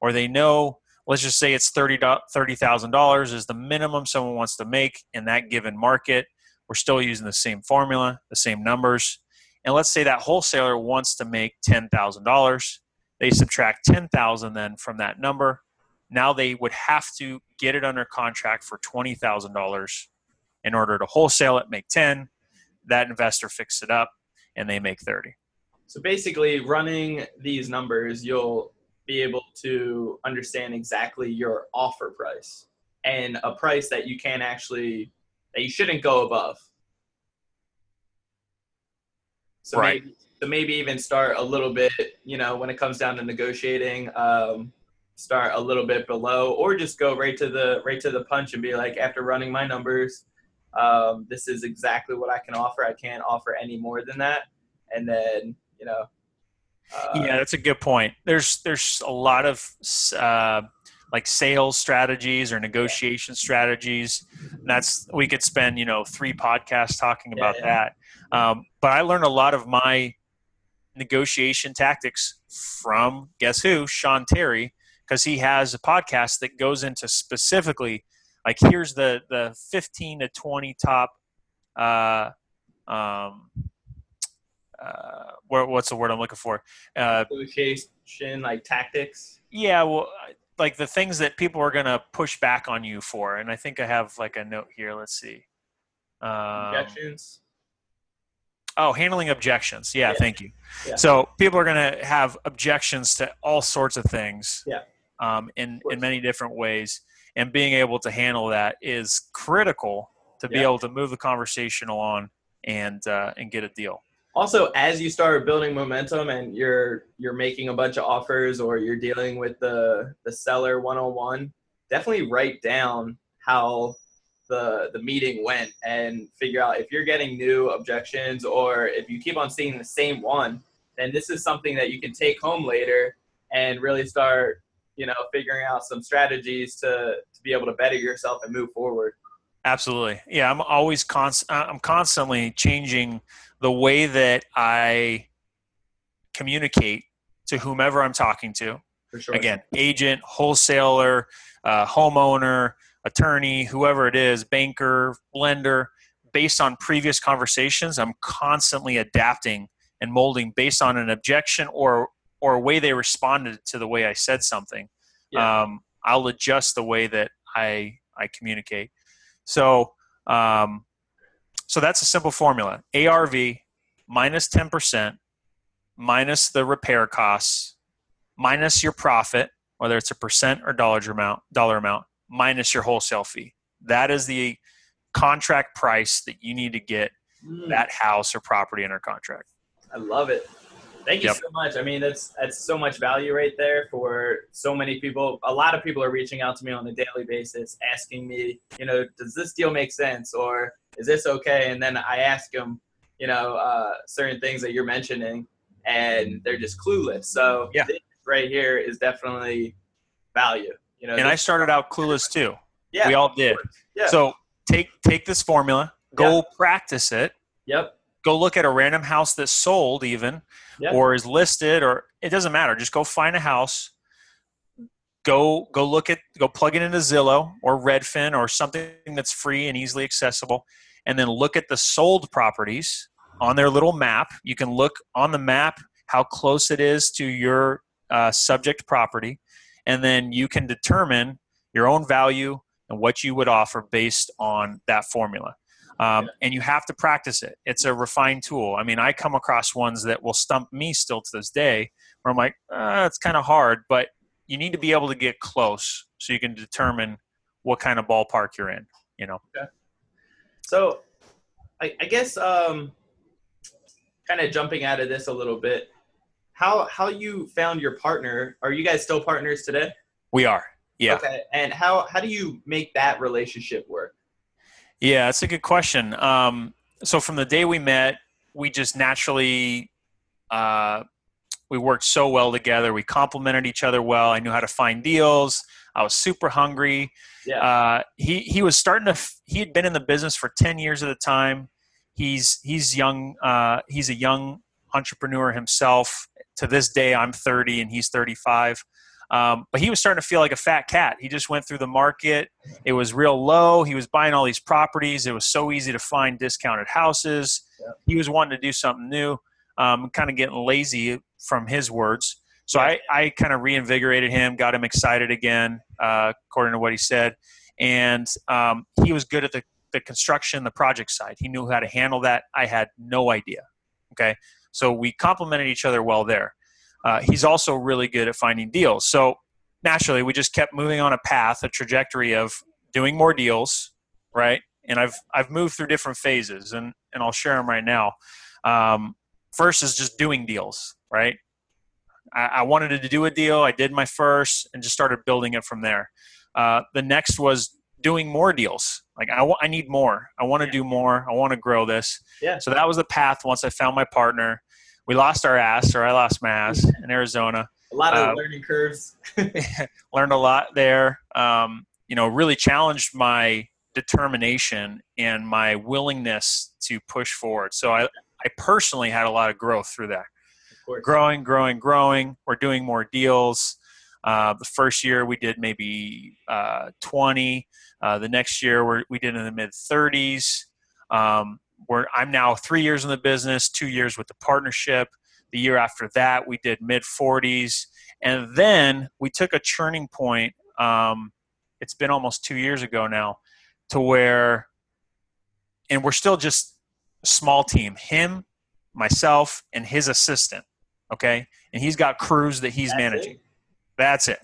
Or they know, let's just say it's thirty thirty thousand dollars is the minimum someone wants to make in that given market. We're still using the same formula, the same numbers, and let's say that wholesaler wants to make ten thousand dollars. They subtract ten thousand then from that number. Now they would have to get it under contract for twenty thousand dollars in order to wholesale it, make ten. That investor fixes it up, and they make thirty. So basically, running these numbers, you'll be able to understand exactly your offer price. and a price that you can actually that you shouldn't go above. So Right. maybe so maybe even start a little bit, you know, when it comes down to negotiating, um, start a little bit below, or just go right to the right to the punch and be like, after running my numbers, um, this is exactly what I can offer. I can't offer any more than that, and then you know. Uh, yeah, that's a good point. There's there's a lot of uh, like sales strategies or negotiation strategies. And that's we could spend you know three podcasts talking Yeah, about yeah. that. Um, but I learned a lot of my negotiation tactics from guess who Sean Terry because he has a podcast that goes into specifically like here's the the 15 to 20 top uh, um, uh, what, what's the word I'm looking for? Uh, negotiation like tactics. yeah, well, like the things that people are going to push back on you for, and I think I have like a note here. Let's see. Um, Objections. oh, handling objections. Yeah, Yeah. thank you. Yeah. So people are going to have objections to all sorts of things. Yeah. Um, in in many different ways, and being able to handle that is critical to be able to move the conversation along and uh, and get a deal. Also as you start building momentum and you're you're making a bunch of offers or you're dealing with the the seller one-on-one definitely write down how the the meeting went and figure out if you're getting new objections or if you keep on seeing the same one then this is something that you can take home later and really start you know figuring out some strategies to to be able to better yourself and move forward Absolutely. Yeah, I'm always const- uh, I'm constantly changing the way that I communicate to whomever I'm talking to. sure Again, agent, wholesaler, uh, homeowner, attorney, whoever it is, banker, lender, based on previous conversations, I'm constantly adapting and molding based on an objection or or a way they responded to the way I said something. Yeah. Um, I'll adjust the way that I I communicate. So um, so that's a simple formula: ARV minus minus ten percent minus the repair costs minus your profit, whether it's a percent or dollar amount, dollar amount, minus your wholesale fee. That is the contract price that you need to get Mm. that house or property under contract. I love it. Thank you Yep. so much. I mean, that's that's so much value right there for so many people. A lot of people are reaching out to me on a daily basis, asking me, you know, does this deal make sense or is this okay? And then I ask them, you know, uh, certain things that you're mentioning, and they're just clueless. So Yeah. this right here is definitely value. You know, And I started out clueless too. yeah, We all did. Yeah. So take take this formula, go practice it, yep, go look at a random house that's sold even Yeah. or is listed or it doesn't matter. Just go find a house. Go go look at go plug it into zillow or redfin or something that's free and easily accessible and then look at the sold properties on their little map. You can look on the map how close it is to your uh, subject property and then you can determine your own value and what you would offer based on that formula um, and you have to practice it. It's a refined tool. I mean, I come across ones that will stump me still to this day, where I'm like, uh, it's kind of hard, but you need to be able to get close so you can determine what kind of ballpark you're in. You know, Okay. So, I, I guess um, kind of jumping out of this a little bit, how how you found your partner? Are you guys still partners today? we are. Yeah, Okay. And how how do you make that relationship work? Yeah, that's a good question. Um, so from the day we met, we just naturally. Uh, we worked so well together. We complemented each other well. I knew how to find deals. I was super hungry. Yeah. Uh, he he was starting to. f- He had been in the business for ten years at the time. He's he's young. Uh, he's a young entrepreneur himself. To this day, I'm 30 and he's 35. Um, but he was starting to feel like a fat cat. He just went through the market. It was real low. He was buying all these properties. It was so easy to find discounted houses. Yeah. He was wanting to do something new. Um, kind of getting lazy from his words. So I, I kind of reinvigorated him, got him excited again, uh, according to what he said. And um, he was good at the, the construction, the project side. He knew how to handle that. I had no idea. Okay. So we complemented each other well there. Uh, he's also really good at finding deals. So naturally, we just kept moving on a path, a trajectory of doing more deals, right? And I've I've moved through different phases, and and I'll share them right now. Um, first is just doing deals, right? I, I, wanted to do a deal. I did my first, and just started building it from there. Uh, the next was doing more deals. Like I, I need more. I want to yeah. do more. I want to grow this. Yeah. So that was the path. Once I found my partner, we lost our ass, or I lost my ass in Arizona. A lot of uh, learning curves. learned a lot there. Um, you know, really challenged my determination and my willingness to push forward. So I, I personally had a lot of growth through that. Growing, growing, growing. We're doing more deals. Uh, the first year we did maybe uh, 20. Uh, the next year we we did in the mid 30s. Um, we're, I'm now three years in the business, two years with the partnership. The year after that, we did mid 40s. And then we took a churning point. Um, it's been almost two years ago now, to where, and we're still just a small team him, myself, and his assistant. Okay. And he's got crews that he's That's managing. It? That's it.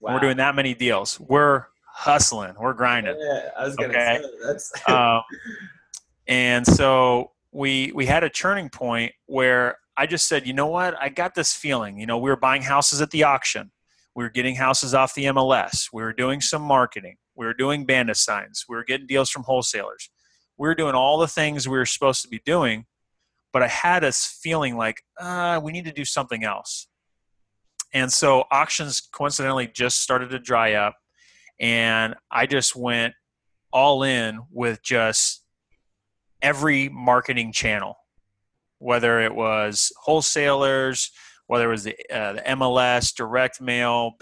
Wow. We're doing that many deals. We're hustling. We're grinding. Yeah, I was gonna okay? say that's. um, and so we we had a turning point where I just said, you know what? I got this feeling. You know, we were buying houses at the auction. We were getting houses off the MLS. We were doing some marketing. We were doing bandit signs. We were getting deals from wholesalers. We were doing all the things we were supposed to be doing, but I had us feeling like uh, we need to do something else. And so auctions coincidentally just started to dry up, and I just went all in with just every marketing channel, whether it was wholesalers, whether it was the, uh, the MLS, direct mail,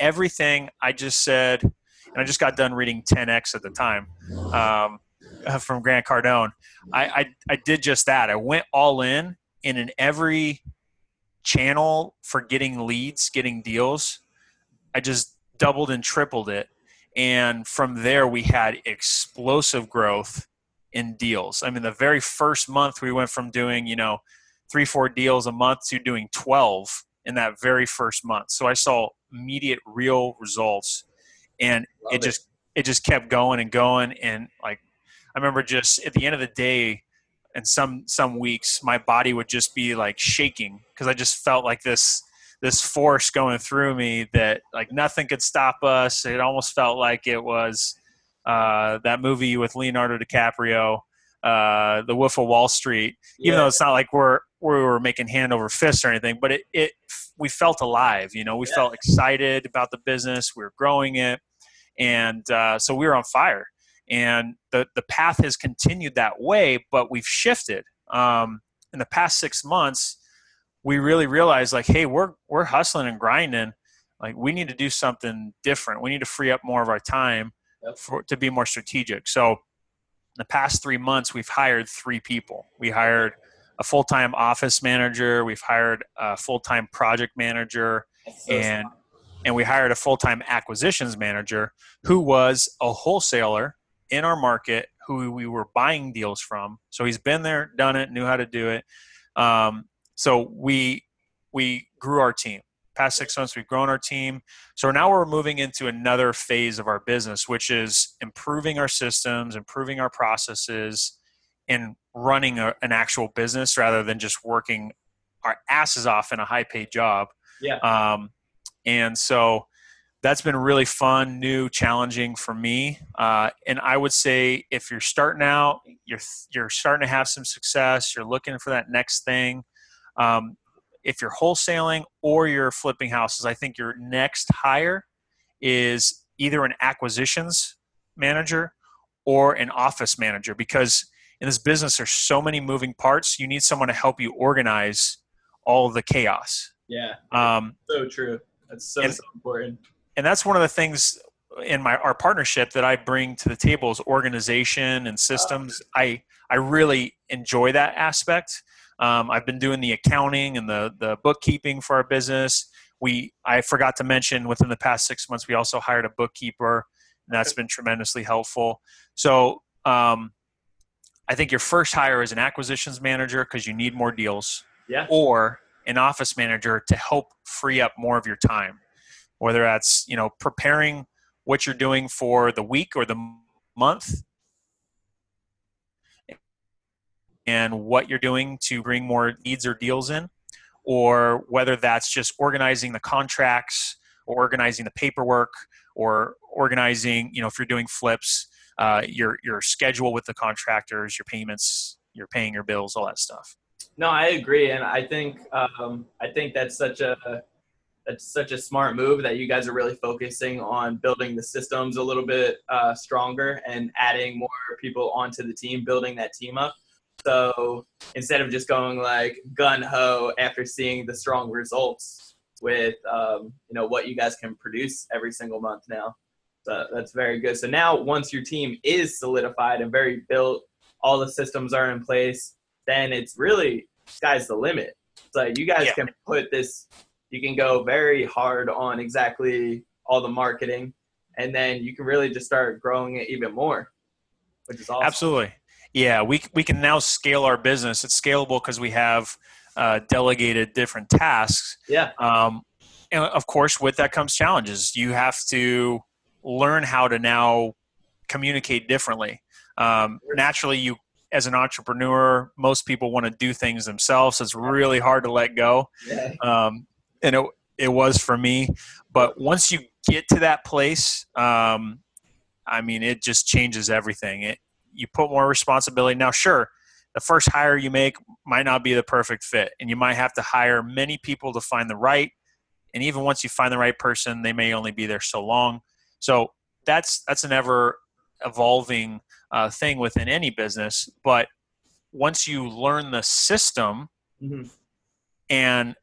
everything. I just said, and I just got done reading 10x at the time um, from Grant Cardone. I, I I did just that. I went all in, and in every channel for getting leads, getting deals, I just doubled and tripled it. And from there, we had explosive growth in deals. I mean, the very first month, we went from doing, you know, three, four deals a month to doing 12 in that very first month. So I saw immediate real results. And it, it just, it just kept going and going. And like, I remember just at the end of the day, and some some weeks my body would just be like shaking because I just felt like this this force going through me that like nothing could stop us. It almost felt like it was uh, that movie with Leonardo DiCaprio, uh, The Wolf of Wall Street. Yeah. Even though it's not like we're we were making hand over fist or anything, but it, it we felt alive. You know, we yeah. felt excited about the business. We were growing it, and uh, so we were on fire and the the path has continued that way but we've shifted um, in the past six months we really realized like hey we're we're hustling and grinding like we need to do something different we need to free up more of our time yep. for, to be more strategic so in the past three months we've hired three people we hired a full-time office manager we've hired a full-time project manager so and smart. and we hired a full-time acquisitions manager who was a wholesaler in our market who we were buying deals from. So he's been there, done it, knew how to do it. Um, so we we grew our team. Past six months, we've grown our team. So now we're moving into another phase of our business, which is improving our systems, improving our processes, and running a, an actual business rather than just working our asses off in a high paid job. Yeah. Um, and so that's been really fun, new, challenging for me. Uh, and I would say if you're starting out, you're you're starting to have some success, you're looking for that next thing. Um, if you're wholesaling or you're flipping houses, I think your next hire is either an acquisitions manager or an office manager because in this business there's so many moving parts. You need someone to help you organize all the chaos. Yeah. Um, so true. That's so, and, so important and that's one of the things in my our partnership that I bring to the table is organization and systems. I I really enjoy that aspect. Um, I've been doing the accounting and the the bookkeeping for our business. We I forgot to mention within the past six months we also hired a bookkeeper, and that's been tremendously helpful. So um, I think your first hire is an acquisitions manager because you need more deals, yeah, or an office manager to help free up more of your time whether that's you know preparing what you're doing for the week or the month and what you're doing to bring more leads or deals in, or whether that's just organizing the contracts or organizing the paperwork or organizing, you know, if you're doing flips, uh, your your schedule with the contractors, your payments, you're paying your bills, all that stuff. No, I agree, and I think um, I think that's such a that's such a smart move that you guys are really focusing on building the systems a little bit uh, stronger and adding more people onto the team, building that team up. So instead of just going like gun ho after seeing the strong results with um, you know what you guys can produce every single month now, so that's very good. So now once your team is solidified and very built, all the systems are in place, then it's really sky's the limit. So you guys yeah. can put this, you can go very hard on exactly all the marketing, and then you can really just start growing it even more, which is awesome. Absolutely. Yeah, we we can now scale our business. It's scalable because we have uh, delegated different tasks. Yeah. Um, and of course, with that comes challenges. You have to learn how to now communicate differently. Um, naturally, you as an entrepreneur, most people want to do things themselves. So it's really hard to let go. Yeah. Um, and it it was for me. But once you get to that place, um, I mean, it just changes everything. It you put more responsibility. Now, sure, the first hire you make might not be the perfect fit, and you might have to hire many people to find the right. And even once you find the right person, they may only be there so long. So that's that's an ever evolving uh, thing within any business. But once you learn the system mm-hmm. and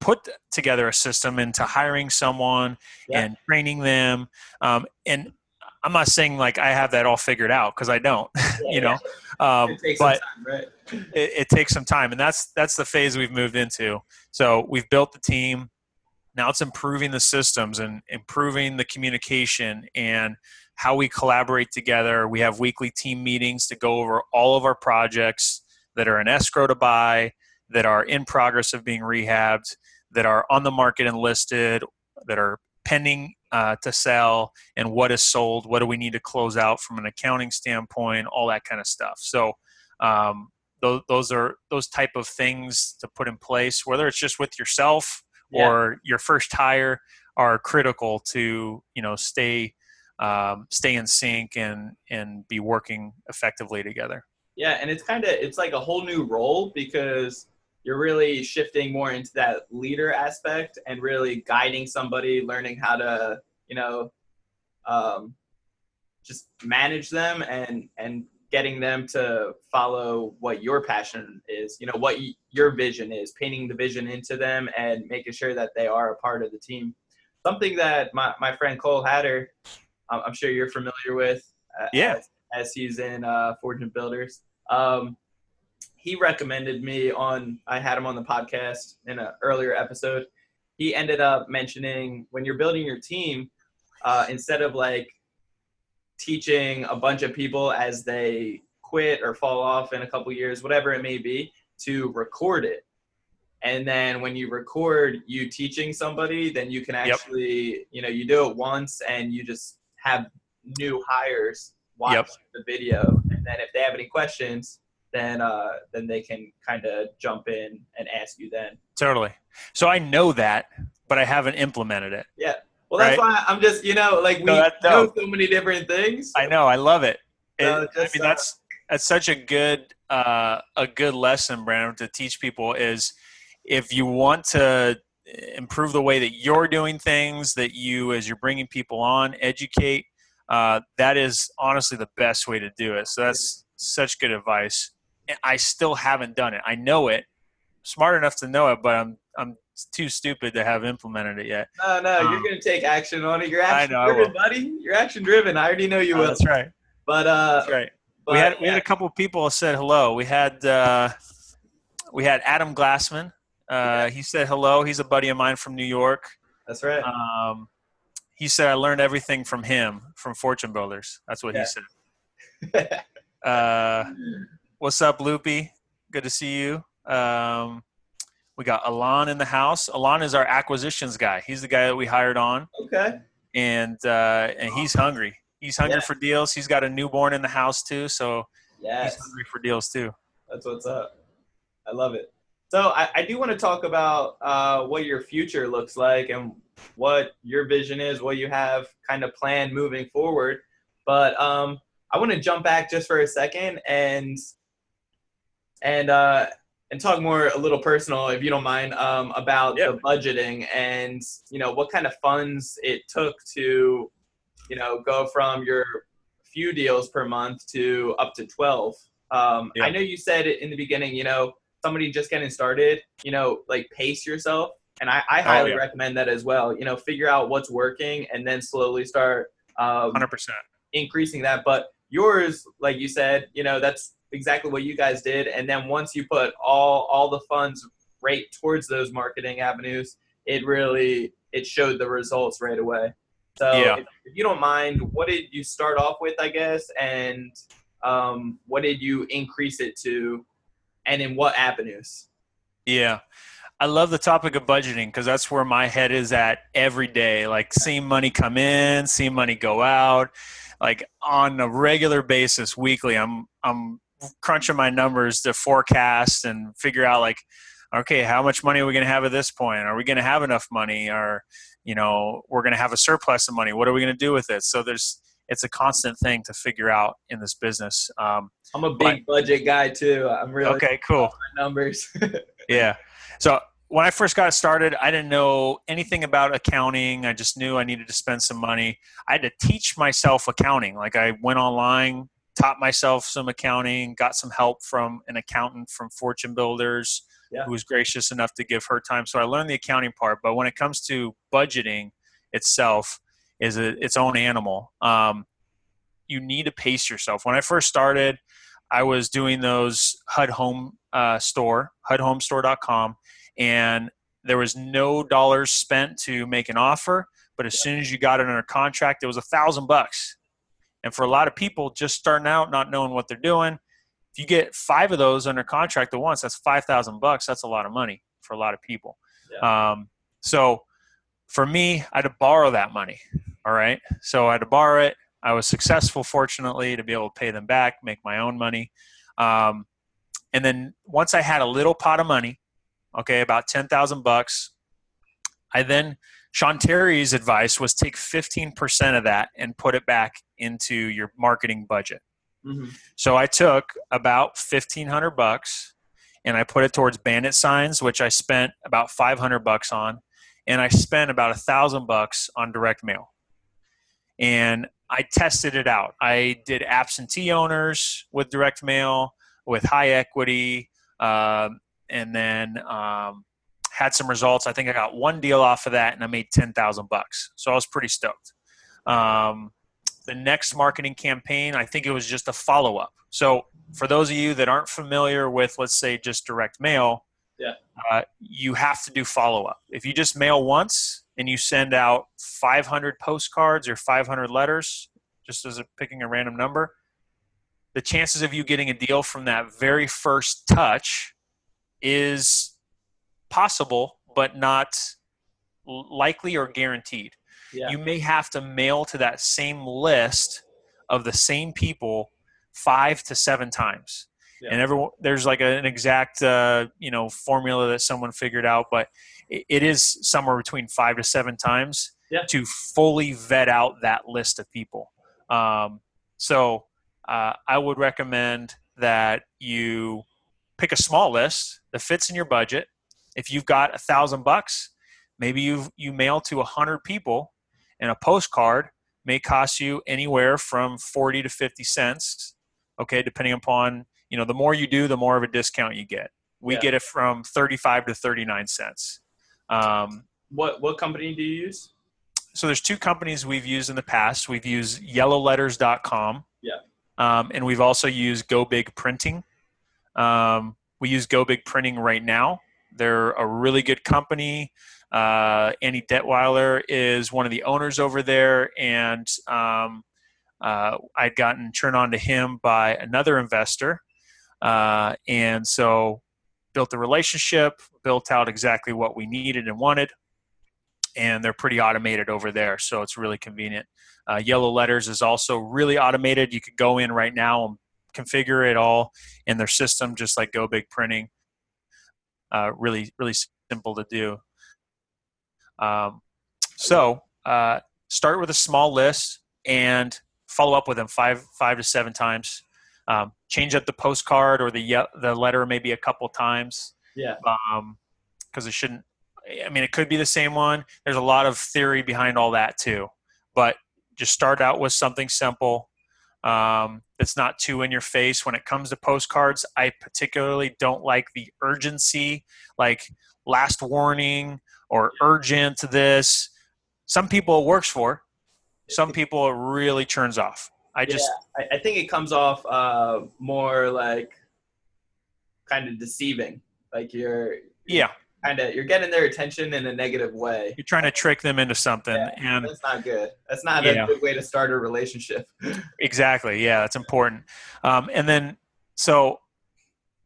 put together a system into hiring someone yeah. and training them, um, and I'm not saying like I have that all figured out because I don't, yeah, you know. Um, but time, right? it, it, takes some time, and that's that's the phase we've moved into. So we've built the team. Now it's improving the systems and improving the communication and how we collaborate together. We have weekly team meetings to go over all of our projects that are in escrow to buy, that are in progress of being rehabbed, that are on the market and listed, that are pending uh, to sell and what is sold what do we need to close out from an accounting standpoint all that kind of stuff so um, those, those are those type of things to put in place whether it's just with yourself yeah. or your first hire are critical to you know stay um, stay in sync and and be working effectively together yeah and it's kind of it's like a whole new role because you're really shifting more into that leader aspect and really guiding somebody, learning how to, you know, um, just manage them and and getting them to follow what your passion is. You know, what y- your vision is, painting the vision into them and making sure that they are a part of the team. Something that my, my friend Cole Hatter, I'm sure you're familiar with. Uh, yeah. As, as he's in uh, and Builders. Um, he recommended me on i had him on the podcast in an earlier episode he ended up mentioning when you're building your team uh, instead of like teaching a bunch of people as they quit or fall off in a couple years whatever it may be to record it and then when you record you teaching somebody then you can actually yep. you know you do it once and you just have new hires watch yep. the video and then if they have any questions then uh, then they can kind of jump in and ask you then. Totally. So I know that, but I haven't implemented it. Yeah. Well, that's right? why I'm just you know like we no, know so many different things. I know. I love it. So it just, I mean, uh, that's that's such a good uh, a good lesson, Brandon, to teach people is if you want to improve the way that you're doing things, that you as you're bringing people on, educate. Uh, that is honestly the best way to do it. So that's such good advice. I still haven't done it. I know it, smart enough to know it, but I'm I'm too stupid to have implemented it yet. No, no, um, you're gonna take action on it. You're action know, driven, buddy. You're action driven. I already know you oh, will. That's right. But uh, that's right. But, we had we had a couple people said hello. We had uh, we had Adam Glassman. Uh, he said hello. He's a buddy of mine from New York. That's right. Um, he said I learned everything from him from Fortune Builders. That's what yeah. he said. uh, What's up, Loopy? Good to see you. Um, we got Alon in the house. Alon is our acquisitions guy. He's the guy that we hired on. Okay. and uh, and he's hungry. He's hungry Yeah. for deals. He's got a newborn in the house too, so Yes. he's hungry for deals too. That's what's up. I love it. So I, I do want to talk about uh, what your future looks like and what your vision is, what you have kind of planned moving forward. But um, I want to jump back just for a second and and uh, and talk more a little personal, if you don't mind, um, about Yeah. the budgeting and you know what kind of funds it took to you know go from your few deals per month to up to twelve. Um, Yeah. I know you said in the beginning, you know, somebody just getting started, you know, like pace yourself. And I, I highly yeah. recommend that as well. You know, figure out what's working and then slowly start um, percent. increasing that. But yours, like you said, you know, that's exactly what you guys did. And then once you put all all the funds right towards those marketing avenues, it really it showed the results right away. So Yeah. if, if you don't mind, what did you start off with, I guess, and um, what did you increase it to, and in what avenues? Yeah. I love the topic of budgeting because that's where my head is at every day. Like seeing money come in, seeing money go out, like on a regular basis, weekly. I'm I'm crunching my numbers to forecast and figure out like, okay, how much money are we going to have at this point? Are we going to have enough money? Or, you know, we're going to have a surplus of money. What are we going to do with it? So there's it's a constant thing to figure out in this business. Um, I'm a big budget guy too. I'm really okay, cool. numbers. yeah. So when I first got started, I didn't know anything about accounting. I just knew I needed to spend some money. I had to teach myself accounting. Like I went online, taught myself some accounting, got some help from an accountant from Fortune Builders Yeah. who was gracious enough to give her time. So I learned the accounting part. But when it comes to budgeting itself, is a, its own animal. Um, you need to pace yourself. When I first started, I was doing those HUD Home uh, Store, HUDHomestore.com, and there was no dollars spent to make an offer. But as soon as you got it under contract, it was a thousand bucks. And for a lot of people just starting out, not knowing what they're doing, if you get five of those under contract at once, that's five thousand bucks. That's a lot of money for a lot of people. Um, so for me, I had to borrow that money. All right. So I had to borrow it. I was successful, fortunately, to be able to pay them back, make my own money. Um, and then once I had a little pot of money, okay, about ten thousand bucks, I then Sean Terry's advice was take fifteen percent of that and put it back into your marketing budget. Mhm. So I took about fifteen hundred bucks and I put it towards bandit signs, which I spent about five hundred bucks on, and I spent about a thousand bucks on direct mail. And I tested it out. I did absentee owners with direct mail, with high equity, um, and then um, had some results. I think I got one deal off of that, and I made ten thousand bucks. So I was pretty stoked. Um, the next marketing campaign, I think it was just a follow up. So for those of you that aren't familiar with, let's say, just direct mail, Yeah. uh, you have to do follow up. If you just mail once and you send out 500 postcards or 500 letters, just as a, picking a random number, the chances of you getting a deal from that very first touch is possible, but not likely or guaranteed Yeah. you may have to mail to that same list of the same people five to seven times Yeah. and everyone there's like an exact uh, you know formula that someone figured out but it, it is somewhere between five to seven times Yeah. to fully vet out that list of people um, so uh, i would recommend that you pick a small list that fits in your budget if you've got a thousand bucks maybe you you mail to a hundred people and a postcard may cost you anywhere from 40 to 50 cents okay depending upon you know the more you do the more of a discount you get. We Yeah. get it from 35 to 39 cents. Um, What what company do you use? so there's two companies we've used in the past. We've used yellowletters.com Yeah. um, and we've also used go big printing. Um, we use go big printing right now. They're a really good company uh, andy detweiler is one of the owners over there and um, uh, i'd gotten turned on to him by another investor uh, and so built a relationship built out exactly what we needed and wanted and they're pretty automated over there, so it's really convenient. Uh, Yellow Letters is also really automated. You could go in right now and configure it all in their system, just like Go Big Printing. Uh, really, really simple to do. Um, so uh, start with a small list and follow up with them five five to seven times. Um, change up the postcard or the the letter maybe a couple times. Yeah. Um, because it shouldn't. I mean, it could be the same one. There's a lot of theory behind all that too, but just start out with something simple. Um, that's not too in your face. When it comes to postcards, I particularly don't like the urgency, like last warning or urgent this. Some people it works for, some people it really turns off. I just, yeah, I, I think it comes off uh, more like kind of deceiving. Like you're, yeah, kind of you're getting their attention in a negative way. You're trying to trick them into something, Yeah, and That's not good. That's not Yeah. a good way to start a relationship. Exactly. Yeah, that's important. Um, and then so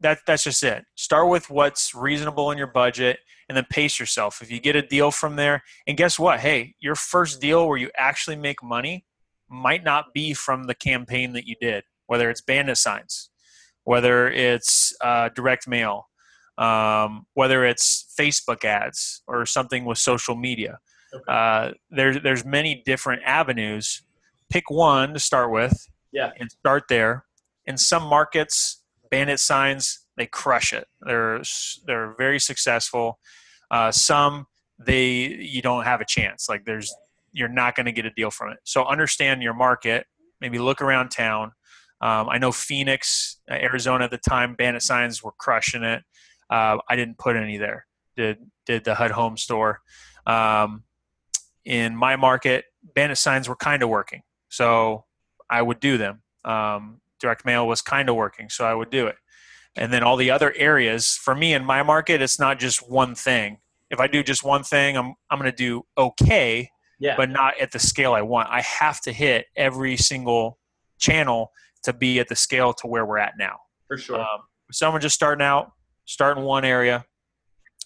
that that's just it. Start with what's reasonable in your budget, and then pace yourself. If you get a deal from there, and guess what? Hey, your first deal where you actually make money might not be from the campaign that you did, whether it's bandit signs, whether it's uh, direct mail, um, whether it's Facebook ads or something with social media. Okay. Uh, there's there's many different avenues. Pick one to start with, Yeah. and start there. In some markets, bandit signs they crush it. They're they're very successful. Uh, some they you don't have a chance. Like there's you're not going to get a deal from it. So understand your market. Maybe look around town. Um, I know Phoenix, uh, Arizona at the time, bandit signs were crushing it. Uh, I didn't put any there. Did did the HUD Home Store. Um, in my market, bandit signs were kind of working, so I would do them. Um, direct mail was kind of working, so I would do it. And then all the other areas, for me in my market, it's not just one thing. If I do just one thing, I'm I'm going to do okay, Yeah. but not at the scale I want. I have to hit every single channel to be at the scale to where we're at now. for sure. Um, someone just starting out, start in one area.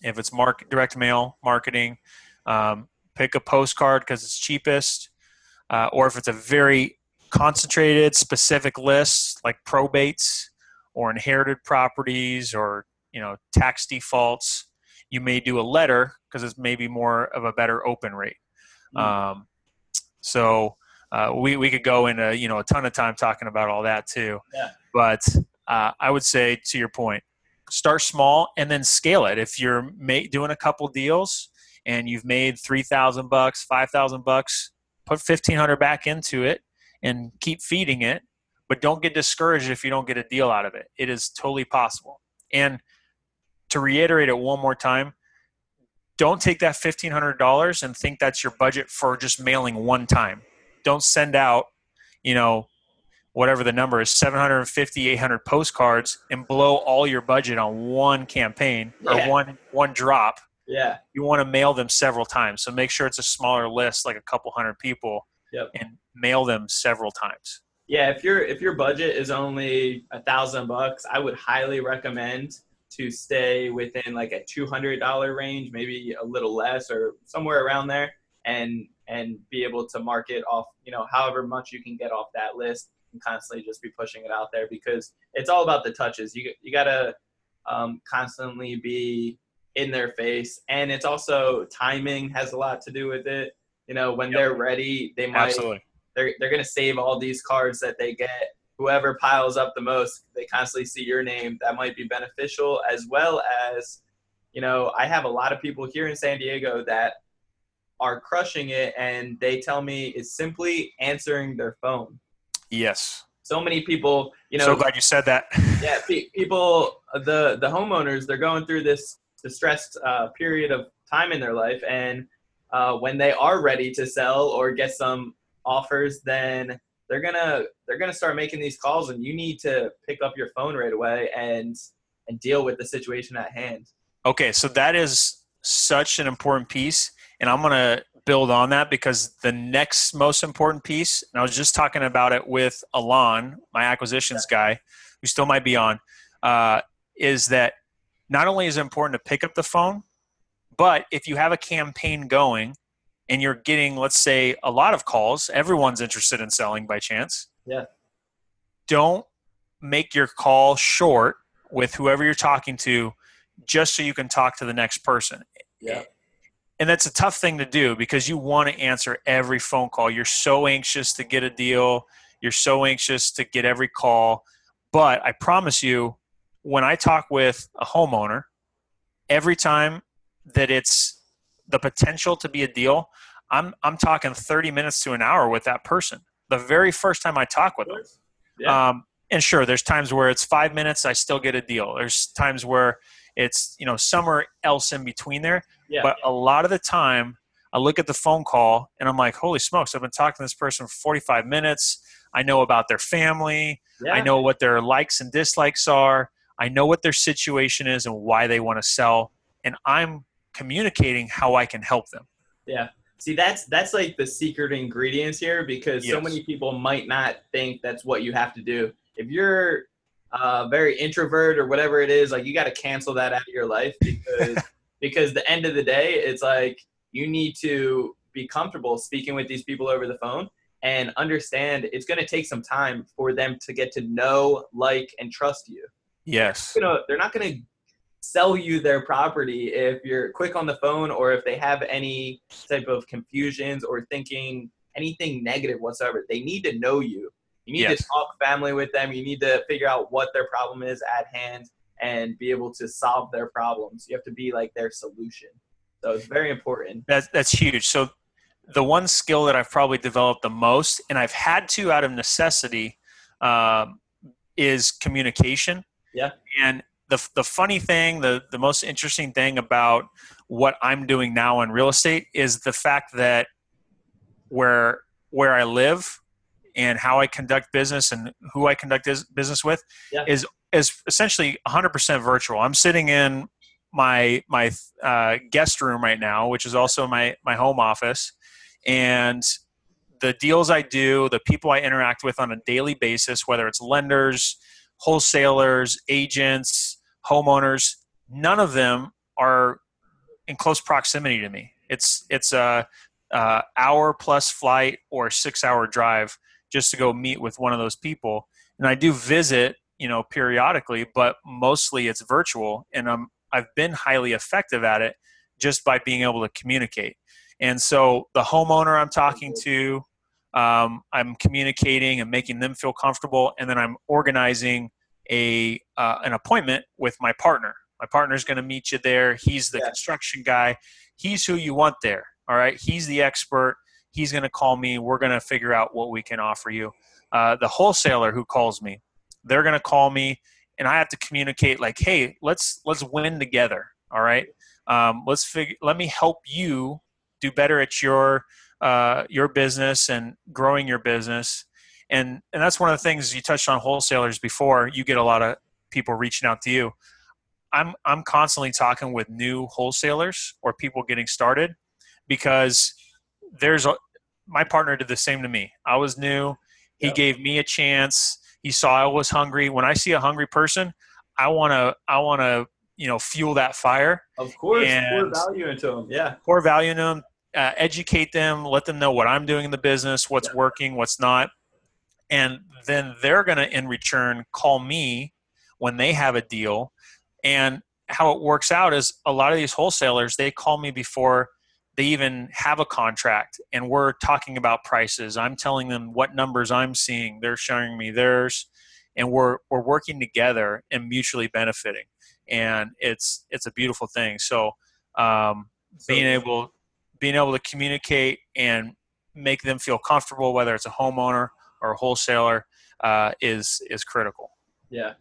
If it's market direct mail marketing, um, pick a postcard because it's cheapest. Uh, or if it's a very concentrated, specific list like probates or inherited properties or you know tax defaults, you may do a letter because it's maybe more of a better open rate. Mm. Um, so uh, we we could go into you know a ton of time talking about all that too. Yeah. But uh, I would say to your point, start small and then scale it. If you're ma- doing a couple deals and you've made three thousand bucks, five thousand bucks, put fifteen hundred back into it and keep feeding it. But don't get discouraged if you don't get a deal out of it. It is totally possible. And to reiterate it one more time, don't take that $1500 and think that's your budget for just mailing one time don't send out you know whatever the number is 750 800 postcards and blow all your budget on one campaign or Yeah. one one drop yeah. you want to mail them several times so make sure it's a smaller list like a couple hundred people Yep. and mail them several times Yeah, if your if your budget is only a thousand bucks, I would highly recommend to stay within like a two hundred dollar range, maybe a little less or somewhere around there, and and be able to market off, you know, however much you can get off that list, and constantly just be pushing it out there because it's all about the touches. You you gotta um, constantly be in their face, and it's also timing has a lot to do with it. You know, when Yep. they're ready, they might absolutely they're they're gonna save all these cards that they get. Whoever piles up the most, they constantly see your name. That might be beneficial, as well as, you know, I have a lot of people here in San Diego that are crushing it, and they tell me it's simply answering their phone. yes So many people, you know, so glad you said that yeah, pe- people, the the homeowners, they're going through this distressed uh, period of time in their life, and uh, when they are ready to sell or get some offers, then they're gonna they're gonna start making these calls, and you need to pick up your phone right away and and deal with the situation at hand. Okay, so that is such an important piece, and I'm to build on that because the next most important piece, and I was just talking about it with Alon, my acquisitions guy, who still might be on, uh, is that not only is it important to pick up the phone, but if you have a campaign going, and you're getting, let's say, a lot of calls, everyone's interested in selling by chance. Yeah. Don't make your call short with whoever you're talking to just so you can talk to the next person. Yeah. And that's a tough thing to do because you want to answer every phone call. You're so anxious to get a deal, you're so anxious to get every call. But I promise you, when I talk with a homeowner, every time that it's the potential to be a deal, I'm I'm talking 30 minutes to an hour with that person. The very first time I talk with them. Yeah. Um, and sure, there's times where it's five minutes, I still get a deal. There's times where it's you know somewhere else in between there. Yeah. But a lot of the time, I look at the phone call and I'm like, holy smokes, I've been talking to this person for 45 minutes. I know about their family. yeah. I know what their likes and dislikes are. I know what their situation is and why they want to sell. And I'm communicating how I can help them. Yeah. See, that's that's like the secret ingredients here because so many people might not think that's what you have to do. If you're uh, very introvert or whatever it is, like you got to cancel that out of your life because because the end of the day, it's like you need to be comfortable speaking with these people over the phone and understand it's going to take some time for them to get to know, like, and trust you Yes. gonna they're not gonna sell you their property if you're quick on the phone or if they have any type of confusions or thinking anything negative whatsoever. They need to know you. You need Yes. to talk family with them. You need to figure out what their problem is at hand and be able to solve their problems. You have to be like their solution. So it's very important. That's that's huge. So the one skill that I've probably developed the most, and I've had to out of necessity, um, is communication. Yeah. And the the funny thing, the the most interesting thing about what I'm doing now in real estate is the fact that where where I live and how I conduct business and who I conduct business with Yeah. is is essentially 100% virtual. I'm sitting in my my uh, guest room right now, which is also my my home office, and the deals I do, the people I interact with on a daily basis, whether it's lenders, wholesalers, agents, homeowners, none of them are in close proximity to me. It's it's a, a hour plus flight or six hour drive just to go meet with one of those people, and I do visit, you know, periodically, but mostly it's virtual, and I'm I've been highly effective at it just by being able to communicate. And so the homeowner I'm talking to, um, I'm communicating and making them feel comfortable, and then I'm organizing a uh, an appointment with my partner. My partner's going to meet you there. He's the Yeah. construction guy. He's who you want there. All right. He's the expert. He's going to call me. We're going to figure out what we can offer you. Uh, the wholesaler who calls me, they're going to call me, and I have to communicate like, hey, let's let's win together. All right. Um, let's figure. Let me help you do better at your uh, your business and growing your business. And and that's one of the things you touched on wholesalers before. You get a lot of people reaching out to you. I'm I'm constantly talking with new wholesalers or people getting started because there's a my partner did the same to me. I was new. He Yeah. gave me a chance. He saw I was hungry. When I see a hungry person, I want to I want to, you know, fuel that fire Of course, pour value into them. Yeah. pour value into them, uh, educate them, let them know what I'm doing in the business, what's Yeah. working, what's not, and then they're going to, in return, call me when they have a deal. And how it works out is a lot of these wholesalers they call me before they even have a contract, and we're talking about prices. I'm telling them what numbers I'm seeing. They're showing me theirs, and we're we're working together and mutually benefiting. And it's it's a beautiful thing. So. Um, So- being able being able to communicate and make them feel comfortable whether it's a homeowner or a wholesaler uh, is is critical Yeah.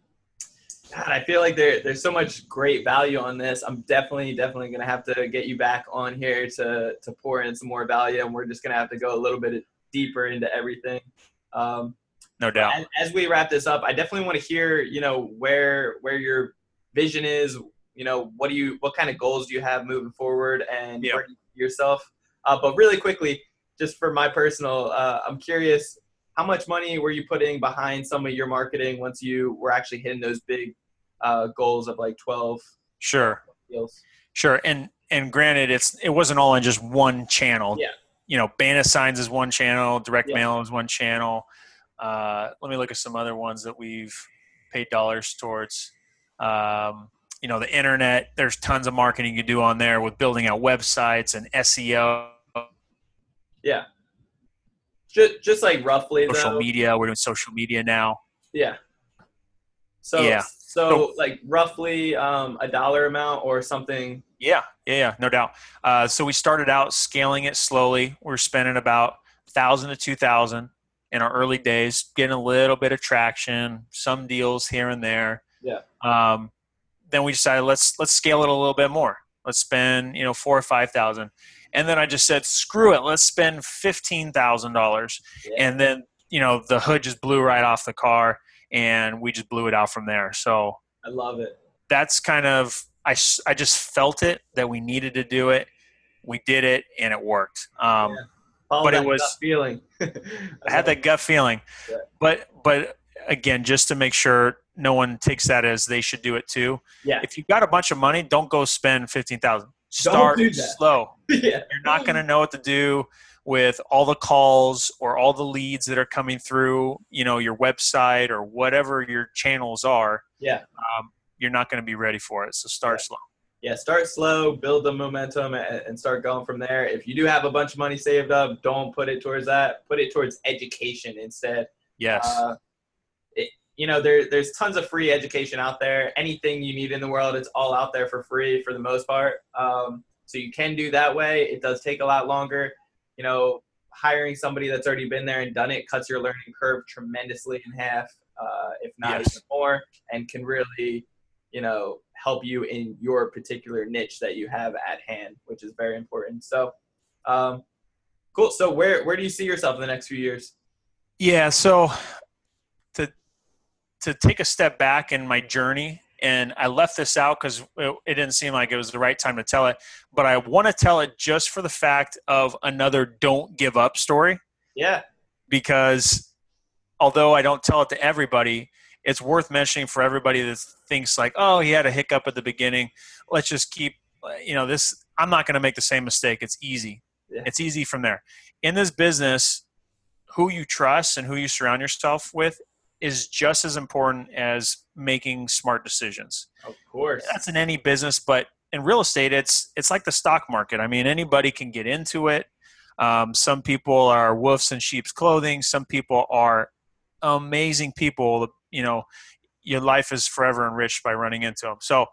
God, I feel like there, there's so much great value on this. I'm definitely, definitely going to have to get you back on here to, to pour in some more value, and we're just going to have to go a little bit deeper into everything. Um, no doubt as, as we wrap this up, I definitely want to hear, you know, where where your vision is. You know, what do you, what kind of goals do you have moving forward, and Yeah. where do you see yourself? Uh, but really quickly, just for my personal, uh, I'm curious, how much money were you putting behind some of your marketing once you were actually hitting those big uh, goals of like 12 sure deals? sure and and granted, it's it wasn't all in just one channel. Yeah. You know, bandit Signs is one channel, direct Yeah. mail is one channel. Uh, let me look at some other ones that we've paid dollars towards. Um, you know, the internet. There's tons of marketing you do on there with building out websites and SEO, Yeah. Just, just like roughly social though. media. We're doing social media now. Yeah. So Yeah. so So- like roughly um, a dollar amount or something. Yeah, yeah, yeah, no doubt. Uh, so we started out scaling it slowly. We're spending about thousand to two thousand in our early days, getting a little bit of traction, some deals here and there. Yeah. Um, then we decided let's let's scale it a little bit more. Let's spend you know four or five thousand, and then I just said screw it. Let's spend fifteen thousand dollars, and then you know the hood just blew right off the car, and we just blew it out from there. So I love it. that's kind of I I just felt it that we needed to do it we did it and it worked um, Yeah. But it was- feeling. i had that gut feeling Yeah. but but again just to make sure no one takes that as they should do it too Yeah. if you've got a bunch of money don't go spend 15000 start do slow yeah. you're not going to know what to do with all the calls or all the leads that are coming through you know your website or whatever your channels are Yeah. um, you're not going to be ready for it so start Yeah. slow Yeah. Start slow, build the momentum, and, start going from there. If you do have a bunch of money saved up, don't put it towards that. Put it towards education instead. yes Uh, you know, there, there's tons of free education out there. Anything you need in the world, it's all out there for free for the most part. Um, so you can do that way. It does take a lot longer. You know, hiring somebody that's already been there and done it cuts your learning curve tremendously in half, uh, if not Yes. even more, and can really, you know, help you in your particular niche that you have at hand, which is very important. So, um, cool. So where where do you see yourself in the next few years? Yeah, so to take a step back in my journey, and I left this out because it, didn't seem like it was the right time to tell it, but I want to tell it just for the fact of another "don't give up" story, Yeah. because although I don't tell it to everybody, it's worth mentioning for everybody that thinks like, "Oh, he had a hiccup at the beginning. Let's just keep, you know, this. I'm not going to make the same mistake. It's easy. Yeah. It's easy from there." In this business, who you trust and who you surround yourself with is just as important as making smart decisions. Of course. That's in any business, but in real estate, it's it's like the stock market. I mean, anybody can get into it. Um, some people are wolves in sheep's clothing. Some people are amazing people. You know, your life is forever enriched by running into them. So,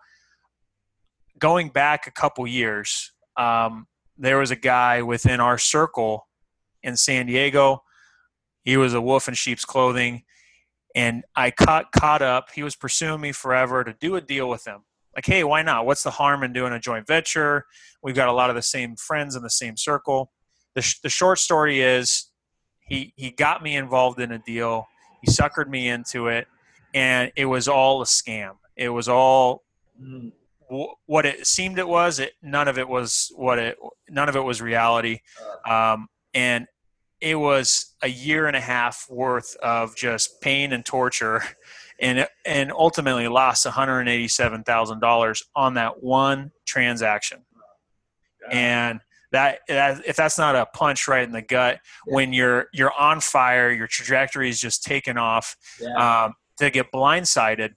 going back a couple years, um, there was a guy within our circle in San Diego. He was a wolf in sheep's clothing, and I caught caught up. He was pursuing me forever to do a deal with him. Like, hey, why not? What's the harm in doing a joint venture? We've got a lot of the same friends in the same circle. The, sh- the short story is, he he got me involved in a deal. He suckered me into it, and it was all a scam. It was all Mm, wh- what it seemed it was. It none of it was what it. None of it was reality, um, and it was a year and a half worth of just pain and torture, and and ultimately lost one hundred and eighty seven thousand dollars on that one transaction. And that, that if that's not a punch right in the gut when you're you're on fire, your trajectory is just taken off yeah. um, to get blindsided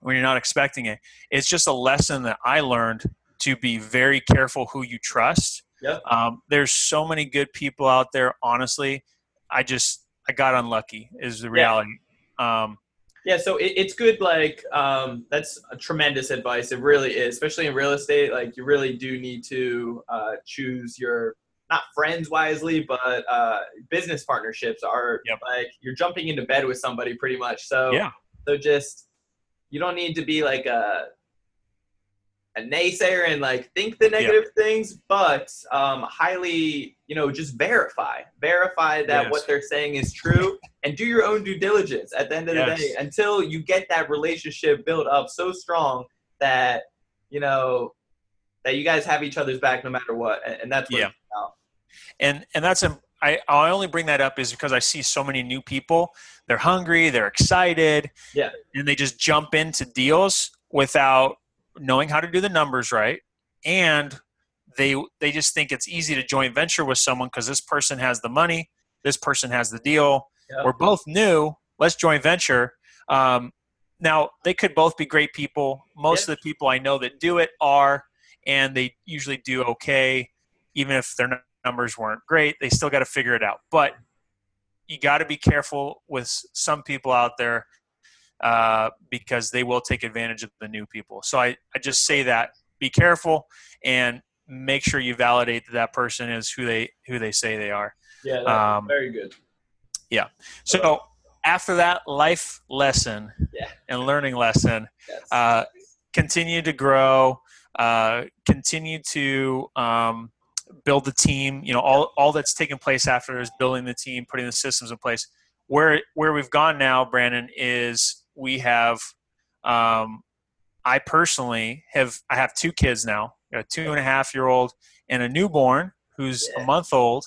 when you're not expecting it. It's just a lesson that I learned to be very careful who you trust. Yep. Um, there's so many good people out there. Honestly, I just I got unlucky. Is the reality. Um, Yeah, so it, it's good. Like, um, that's a tremendous advice. It really is, especially in real estate. Like, you really do need to uh, choose your not friends wisely, but uh, business partnerships are Yep. like you're jumping into bed with somebody pretty much. So Yeah. so just you don't need to be like a a naysayer and like think the negative things, but um, highly, you know, just verify, verify that Yes. what they're saying is true, and do your own due diligence. At the end of the day, until you get that relationship built up so strong that you know that you guys have each other's back no matter what, and, and that's what Yeah. it's about. and and that's im- I, I only bring that up is because I see so many new people. They're hungry, they're excited, Yeah. and they just jump into deals without knowing how to do the numbers right and they they just think it's easy to joint venture with someone because this person has the money, this person has the deal. Yep. We're both new. Let's joint venture. Um, now they could both be great people. Most Yeah. of the people I know that do it are, and they usually do okay, even if their numbers weren't great. They still got to figure it out. But you got to be careful with some people out there uh, because they will take advantage of the new people. So I, I just say that be careful and make sure you validate that that person is who they who they say they are. Yeah, Um, very good. Yeah. So after that life lesson Yeah. and learning lesson, Yes. uh, continue to grow, uh, continue to um, build the team. You know, all, all that's taken place after is building the team, putting the systems in place. Where where we've gone now, Brandon, is we have. Um, I personally have I have two kids now, a two and a half year old and a newborn who's Yeah. a month old,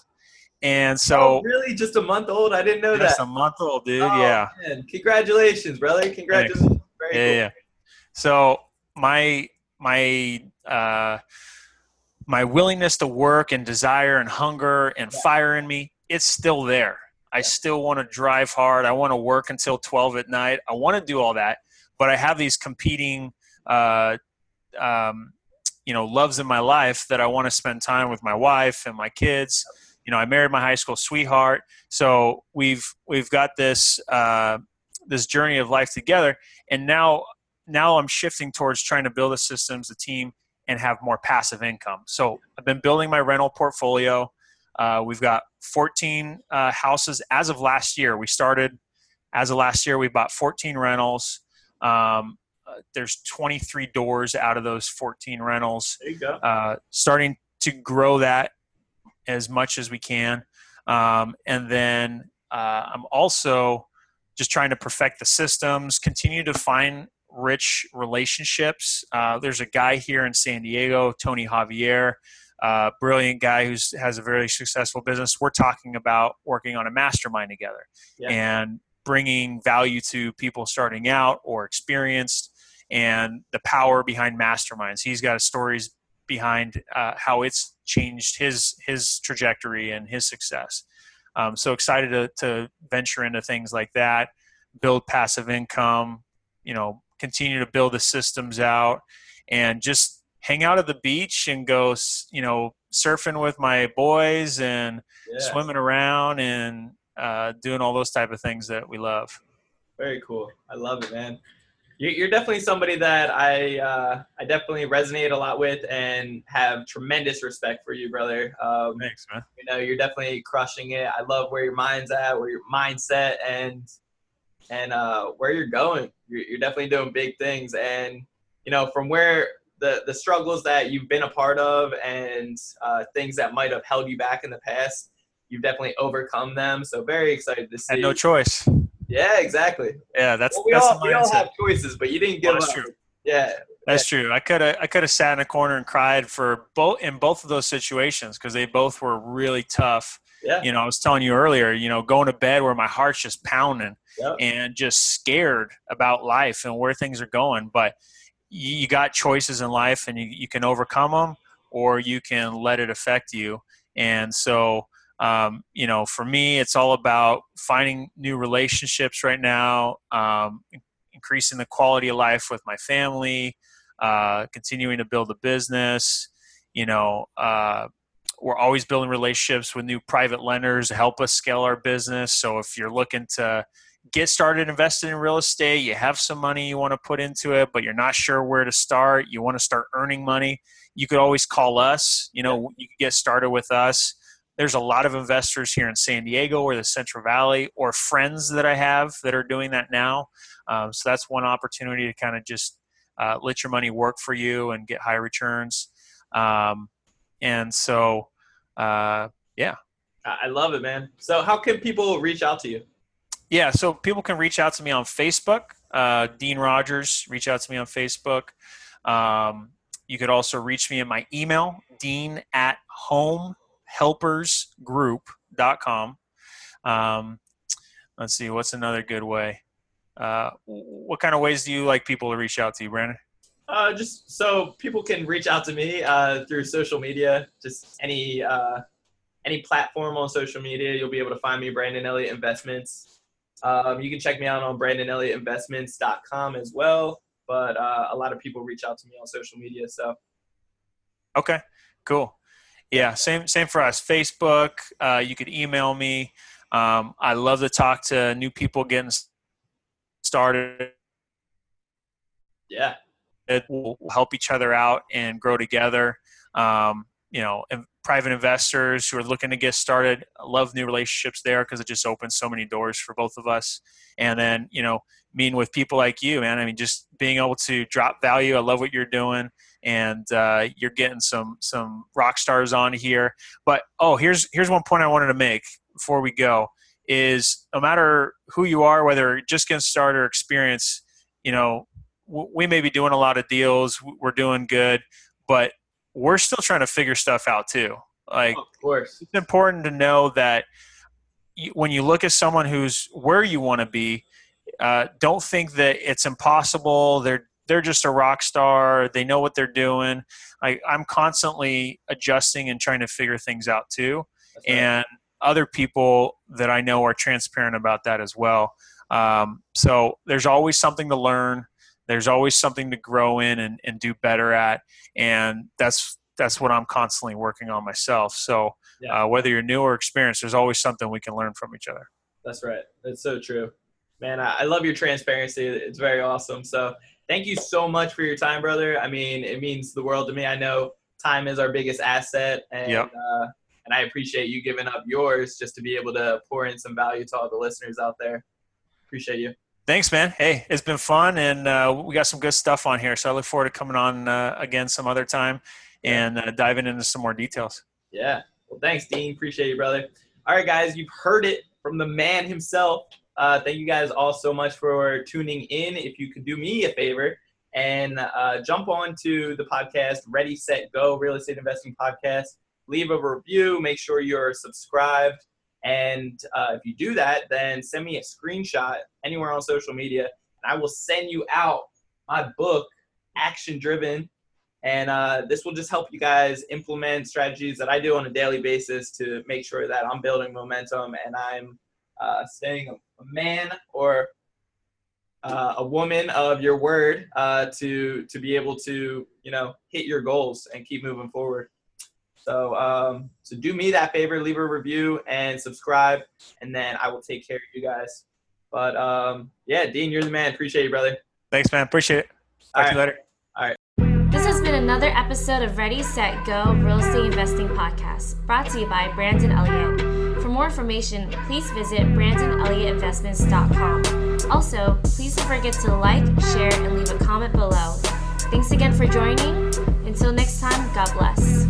and oh, so really? Just a month old? I didn't know just that. a month old, dude. Oh, yeah. man. Congratulations, brother. Congratulations. Very yeah, cool. yeah. So my my uh, my willingness to work and desire and hunger and Yeah. fire in me, it's still there. I still want to drive hard. I want to work until twelve at night. I want to do all that, but I have these competing, uh, um, you know, loves in my life that I want to spend time with my wife and my kids. You know, I married my high school sweetheart, so we've we've got this uh, this journey of life together, and now now I'm shifting towards trying to build the systems, the team, and have more passive income. So I've been building my rental portfolio. Uh, we've got 14 uh, houses as of last year. We started as of last year. We bought 14 rentals. Um, uh, there's 23 doors out of those 14 rentals. There you go. Uh, starting to grow that as much as we can. Um, and then uh, I'm also just trying to perfect the systems, continue to find rich relationships. Uh, there's a guy here in San Diego, Tony Javier, uh, brilliant guy who has a very successful business. We're talking about working on a mastermind together Yeah. and bringing value to people starting out or experienced and the power behind masterminds. He's got stories behind uh, how it's changed his his trajectory and his success. Um, so excited to, to venture into things like that, build passive income, you know, continue to build the systems out, and just hang out at the beach and go, you know, surfing with my boys and Yeah. swimming around and uh, doing all those type of things that we love. Very cool. I love it, man. You- You're definitely somebody that I uh, I definitely resonate a lot with and have tremendous respect for you, brother. Um, Thanks, man. you know, you're definitely crushing it. I love where your mind's at, where your mindset, and and uh, where you're going. You're, you're definitely doing big things, and you know, from where the the struggles that you've been a part of and uh, things that might have held you back in the past, you've definitely overcome them. So very excited to see. Had no choice. yeah, exactly. Yeah, that's Well, we that's all we all have choices, but you didn't give Well, that's up. true. Yeah, That's true. I could have I could have sat in a corner and cried for both in both of those situations because they both were really tough. yeah, You know, I was telling you earlier, you know, going to bed where my heart's just pounding Yep. and just scared about life and where things are going. But you, got choices in life and you, you can overcome them or you can let it affect you. And so, um, you know, for me, it's all about finding new relationships right now, um, increasing the quality of life with my family, uh, continuing to build a business. You know, uh, we're always building relationships with new private lenders to help us scale our business. So if you're looking to get started investing in real estate, you have some money you want to put into it, but you're not sure where to start, you want to start earning money, you could always call us. You know, you could get started with us. There's a lot of investors here in San Diego or the Central Valley, or friends that I have that are doing that now. Um, so that's one opportunity to kind of just uh, let your money work for you and get high returns. Um, and so, uh, I I love it, man. So how can people reach out to you? Yeah, so people can reach out to me on Facebook. Uh, Dean Rogers, reach out to me on Facebook. Um, you could also reach me in my email, dean at homehelpersgroup.com. Um, let's see, what's another good way? Uh, what kind of ways do you like people to reach out to you, Brandon? Uh, just so people can reach out to me uh, through social media, just any uh, any platform on social media, you'll be able to find me, Brandon Elliott Investments. Um, you can check me out on BrandonElliottInvestments.com as well. But uh, a lot of people reach out to me on social media, so. Okay, cool. Yeah, same same for us. Facebook. Uh, you could email me. Um, I love to talk to new people getting started. Yeah, it will help each other out and grow together. Um, you know, private investors who are looking to get started. I love new relationships there because it just opens so many doors for both of us. And then, you know, meeting with people like you, man. I mean, just being able to drop value. I love what you're doing, and uh, you're getting some some rock stars on here. But oh, here's here's one point I wanted to make before we go is no matter who you are, whether just getting started or experience, you know, we may be doing a lot of deals, we're doing good, but we're still trying to figure stuff out too. Like, of course, it's important to know that when you look at someone who's where you want to be, uh, don't think that it's impossible. They're they're just a rock star. They know what they're doing. I, I'm constantly adjusting and trying to figure things out too. Right. And other people that I know are transparent about that as well. Um, so there's always something to learn. There's always something to grow in and, and do better at, and that's that's what I'm constantly working on myself. So yeah. uh, whether you're new or experienced, there's always something we can learn from each other. That's right. That's so true, man. I, I love your transparency. It's very awesome. So thank you so much for your time, brother. I mean, it means the world to me. I know time is our biggest asset, and yep. uh, and I appreciate you giving up yours just to be able to pour in some value to all the listeners out there. Appreciate you. Thanks, man. Hey, it's been fun, and uh, we got some good stuff on here. So I look forward to coming on uh, again some other time and uh, diving into some more details. Yeah. Well, thanks, Dean. Appreciate you, brother. All right, guys, you've heard it from the man himself. Uh, thank you guys all so much for tuning in. If you could do me a favor and uh, jump on to the podcast, Ready, Set, Go, Real Estate Investing Podcast leave a review, make sure you're subscribed. And uh, if you do that, then send me a screenshot anywhere on social media, and I will send you out my book, Action Driven. And uh, this will just help you guys implement strategies that I do on a daily basis to make sure that I'm building momentum and I'm uh, staying a man or uh, a woman of your word uh, to to be able to you know hit your goals and keep moving forward. So, um, so do me that favor, leave a review and subscribe, and then I will take care of you guys. But um, yeah, Dean, you're the man. Appreciate you, brother. Thanks, man. Appreciate it. Talk All to right. you later. All right. This has been another episode of Ready, Set, Go Real Estate Investing Podcast, brought to you by Brandon Elliott. For more information, please visit BrandonElliottInvestments.com. Also, please don't forget to like, share, and leave a comment below. Thanks again for joining. Until next time, God bless.